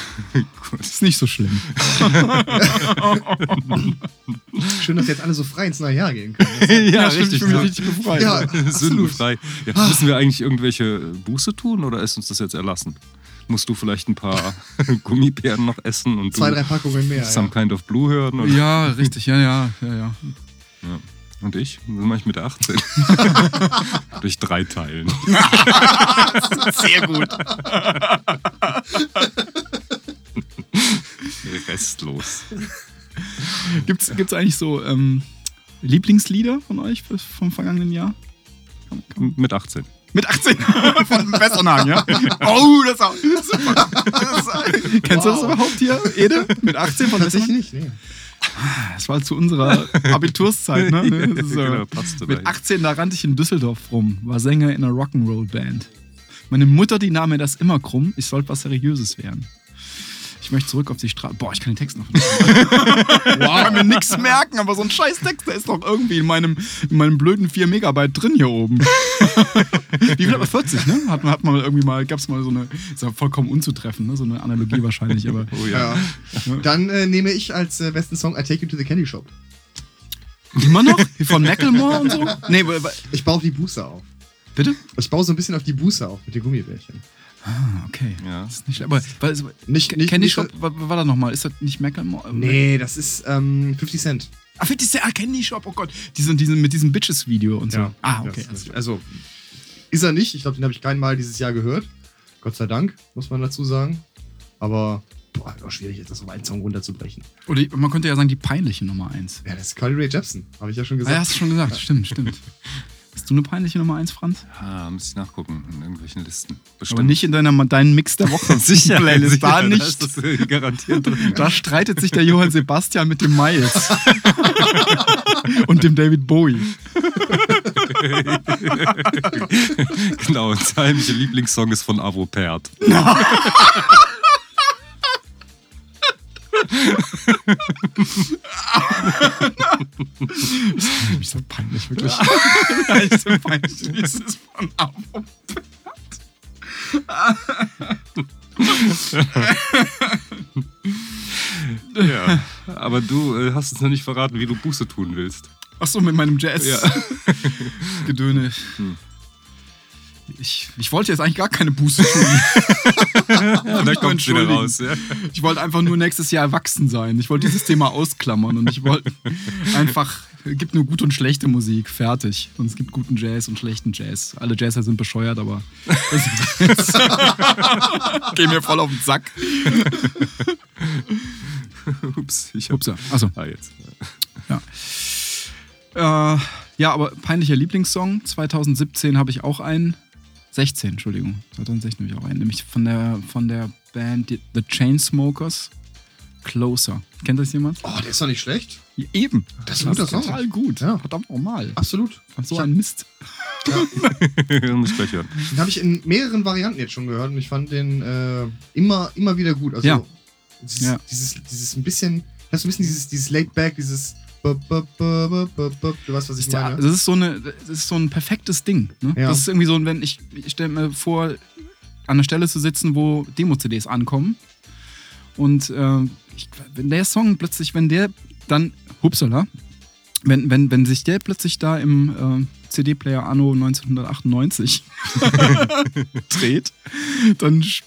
[SPEAKER 3] Gut. Ist nicht so schlimm.
[SPEAKER 2] Schön, dass jetzt alle so frei ins neue Jahr gehen können.
[SPEAKER 3] ja, ja, richtig. Ich bin richtig befreit.
[SPEAKER 4] Ja, Sündenfrei. Ja, müssen wir eigentlich irgendwelche Buße tun oder ist uns das jetzt erlassen? Musst du vielleicht ein paar Gummibären noch essen und
[SPEAKER 2] zwei, drei Packungen mehr.
[SPEAKER 4] Some ja. Kind of Blue hören? Oder?
[SPEAKER 3] Ja, richtig, ja, ja, ja, ja. ja.
[SPEAKER 4] Und ich? Was mache ich mit der 18? Durch drei Teilen.
[SPEAKER 3] Sehr gut.
[SPEAKER 4] Restlos.
[SPEAKER 3] Gibt es eigentlich so ähm, Lieblingslieder von euch vom vergangenen Jahr?
[SPEAKER 4] Mit 18.
[SPEAKER 3] Mit 18 von Westernhagen, ja? Oh, das ist auch super. Das ist, kennst du das überhaupt hier, Ede? Mit 18 von Westernhagen?
[SPEAKER 2] nicht, nee.
[SPEAKER 3] Das war zu unserer Abiturszeit, ne? Das ist,
[SPEAKER 4] Genau, passte
[SPEAKER 3] mit
[SPEAKER 4] dahin.
[SPEAKER 3] 18, da rannte ich in Düsseldorf rum, war Sänger in einer Rock'n'Roll-Band. Meine Mutter, die nahm mir das immer krumm, ich sollte was Seriöses werden. Ich möchte zurück auf die Straße. Boah, ich kann den Text noch nicht. wow. Ich kann mir nichts merken, aber so ein scheiß Text, der ist doch irgendwie in meinem, in meinem blöden 4 Megabyte drin hier oben. Wie viel aber 40, ne? Hat man, hat man irgendwie mal, gab es mal so eine, ist ja vollkommen unzutreffen, ne? So eine Analogie wahrscheinlich, aber.
[SPEAKER 4] Oh ja.
[SPEAKER 2] Ja. Dann äh, nehme ich als äh, besten Song I Take You to the Candy Shop.
[SPEAKER 3] Immer noch? Von Macklemore und so? Nee,
[SPEAKER 2] Ich baue auf die Buße auf.
[SPEAKER 3] bitte?
[SPEAKER 2] Ich baue so ein bisschen auf die Buße auf mit den Gummibärchen.
[SPEAKER 3] Ah, okay.
[SPEAKER 4] Ja.
[SPEAKER 3] Das ist nicht schlecht. Aber, weil,
[SPEAKER 2] Nicht, nicht,
[SPEAKER 3] Candy
[SPEAKER 2] nicht
[SPEAKER 3] Shop, was war das nochmal? Ist das nicht Macklemore?
[SPEAKER 2] Nee, das ist ähm, 50 Cent.
[SPEAKER 3] Ah, 50 Cent, ah, Candy Shop, oh Gott. Diesen, diesen, mit diesem Bitches-Video und so.
[SPEAKER 2] Ja.
[SPEAKER 3] Ah, okay.
[SPEAKER 2] Das, also, ist er nicht. Ich glaube, den habe ich kein Mal dieses Jahr gehört. Gott sei Dank, muss man dazu sagen. Aber, boah, auch schwierig, jetzt das auf einen Song runterzubrechen.
[SPEAKER 3] Oder die- man könnte ja sagen, die peinliche Nummer 1.
[SPEAKER 2] Ja, das ist Carly Rae Jepsen, habe ich ja schon
[SPEAKER 3] Ah,
[SPEAKER 2] gesagt.
[SPEAKER 3] ja, hast du schon gesagt. Stimmt, stimmt. Hast du eine peinliche Nummer 1, Franz?
[SPEAKER 4] Ah, muss ich nachgucken in irgendwelchen Listen.
[SPEAKER 3] Aber nicht in deiner, deinen Mix der Woche.
[SPEAKER 4] sicher.
[SPEAKER 3] Playlist.
[SPEAKER 4] sicher,
[SPEAKER 3] Da nicht.
[SPEAKER 4] ist das äh, garantiert drin.
[SPEAKER 3] Da streitet sich der Johann Sebastian mit dem Miles. und dem David Bowie.
[SPEAKER 4] genau, und sein heimlicher Lieblingssong ist von Avo
[SPEAKER 3] Mich so peinlich, wirklich. ja, ich so peinlich. Das ist von Avo.
[SPEAKER 4] Ja. Aber du äh, hast uns noch nicht verraten, wie du Buße tun willst.
[SPEAKER 3] Ach so, mit meinem Jazz.
[SPEAKER 4] Ja.
[SPEAKER 3] Gedöne.
[SPEAKER 4] Hm.
[SPEAKER 3] Ich, ich wollte jetzt eigentlich gar keine Buße tun.
[SPEAKER 4] Ja, da kommt wieder raus. Ja.
[SPEAKER 3] Ich wollte einfach nur nächstes Jahr erwachsen sein. Ich wollte dieses Thema ausklammern und ich wollte einfach, es gibt nur gute und schlechte Musik, fertig. Und es gibt guten Jazz und schlechten Jazz. Alle Jazzer sind bescheuert, aber geh mir voll auf den Sack.
[SPEAKER 4] Ups, ich hab.
[SPEAKER 3] Upsa. Achso.
[SPEAKER 4] Ah, jetzt.
[SPEAKER 3] Äh, ja, aber peinlicher Lieblingssong. 2017 habe ich auch einen. 16, Entschuldigung. 2016 habe ich auch einen. Nämlich von der, von der Band The Chainsmokers. Closer. Kennt das jemand?
[SPEAKER 2] Oh, der ist doch nicht schlecht.
[SPEAKER 3] Ja, eben.
[SPEAKER 2] Das ist ein guter Song.
[SPEAKER 3] Total gut.
[SPEAKER 2] Ja.
[SPEAKER 3] Verdammt normal.
[SPEAKER 2] Absolut.
[SPEAKER 3] So
[SPEAKER 2] Ich
[SPEAKER 3] ein Mist.
[SPEAKER 4] Muss ich gleich hören.
[SPEAKER 2] Den habe ich in mehreren Varianten jetzt schon gehört und ich fand den äh, immer, immer wieder gut. Also
[SPEAKER 3] Ja.
[SPEAKER 2] Dieses,
[SPEAKER 3] Ja.
[SPEAKER 2] dieses, dieses ein bisschen, hast du ein bisschen dieses, dieses Laid Back, dieses Du weißt, was ich
[SPEAKER 3] der,
[SPEAKER 2] meine?
[SPEAKER 3] das, ist so eine, das ist so ein perfektes Ding. Ne?
[SPEAKER 2] Ja.
[SPEAKER 3] Das ist irgendwie so, wenn ich, ich stelle mir vor, an einer Stelle zu sitzen, wo Demo-CDs ankommen. Und äh, ich, wenn der Song plötzlich, wenn der dann, hupsala, wenn, wenn, wenn sich der plötzlich da im äh, CD-Player Anno 1998 dreht, dann, ich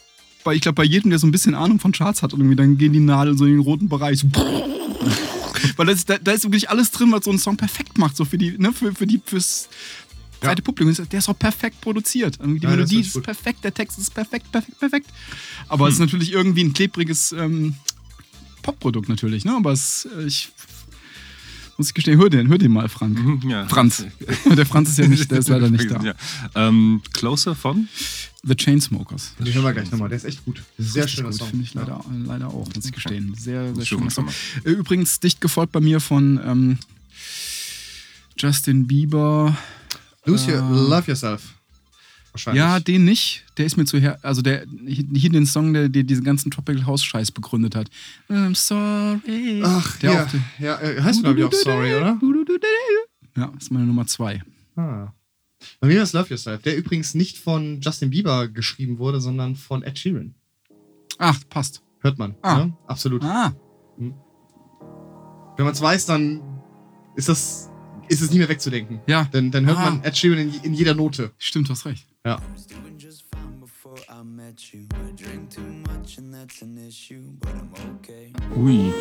[SPEAKER 3] glaube, bei jedem, der so ein bisschen Ahnung von Charts hat, irgendwie, dann gehen die Nadeln so in den roten Bereich. So weil das, da, da ist wirklich alles drin, was so einen Song perfekt macht, so für die, ne, für, für die, fürs breite Publikum. Der ist auch perfekt produziert. Die
[SPEAKER 2] Ja, ist
[SPEAKER 3] Melodie ist,
[SPEAKER 2] gut.
[SPEAKER 3] perfekt, der Text ist perfekt, perfekt, perfekt. Aber es ist natürlich irgendwie ein klebriges ähm, Popprodukt natürlich, ne? Aber es, äh, ich muss ich gestehen, hör den, hör den mal, Frank.
[SPEAKER 4] Mhm, Ja.
[SPEAKER 3] Franz. der Franz ist ja nicht, der ist leider nicht da.
[SPEAKER 4] Ja. Ähm, Closer von?
[SPEAKER 3] The Chainsmokers.
[SPEAKER 2] Den hören wir gleich nochmal. Der ist echt gut. Ist sehr schöner
[SPEAKER 3] gut,
[SPEAKER 2] Song.
[SPEAKER 3] Finde ich
[SPEAKER 2] Ja.
[SPEAKER 3] leider, leider auch, muss ich gestehen. Sehr, sehr schöner Song. Äh, Übrigens dicht gefolgt bei mir von ähm, Justin Bieber.
[SPEAKER 2] Lose your,
[SPEAKER 3] Äh,
[SPEAKER 2] Love Yourself. Wahrscheinlich.
[SPEAKER 3] Ja, den nicht. Der ist mir zu her. Also der hier den Song, der, der diesen ganzen Tropical House Scheiß begründet hat. I'm sorry.
[SPEAKER 2] Ach,
[SPEAKER 3] der
[SPEAKER 2] ja.
[SPEAKER 3] auch-
[SPEAKER 2] ja äh, heißt glaube ich auch Sorry, oder?
[SPEAKER 3] Ja, ist meine Nummer zwei.
[SPEAKER 2] Ah. Bei mir ist Love Yourself, der übrigens nicht von Justin Bieber geschrieben wurde, sondern von Ed Sheeran.
[SPEAKER 3] Ach, passt.
[SPEAKER 2] Hört man.
[SPEAKER 3] Ah.
[SPEAKER 2] Ne? Absolut.
[SPEAKER 3] Ah,
[SPEAKER 2] Wenn man es weiß, dann ist das ist es nicht mehr wegzudenken.
[SPEAKER 3] ja,
[SPEAKER 2] Dann, dann hört
[SPEAKER 3] Ah.
[SPEAKER 2] man Ed Sheeran in, in jeder Note.
[SPEAKER 3] stimmt, du hast recht.
[SPEAKER 2] Ja.
[SPEAKER 3] Ui.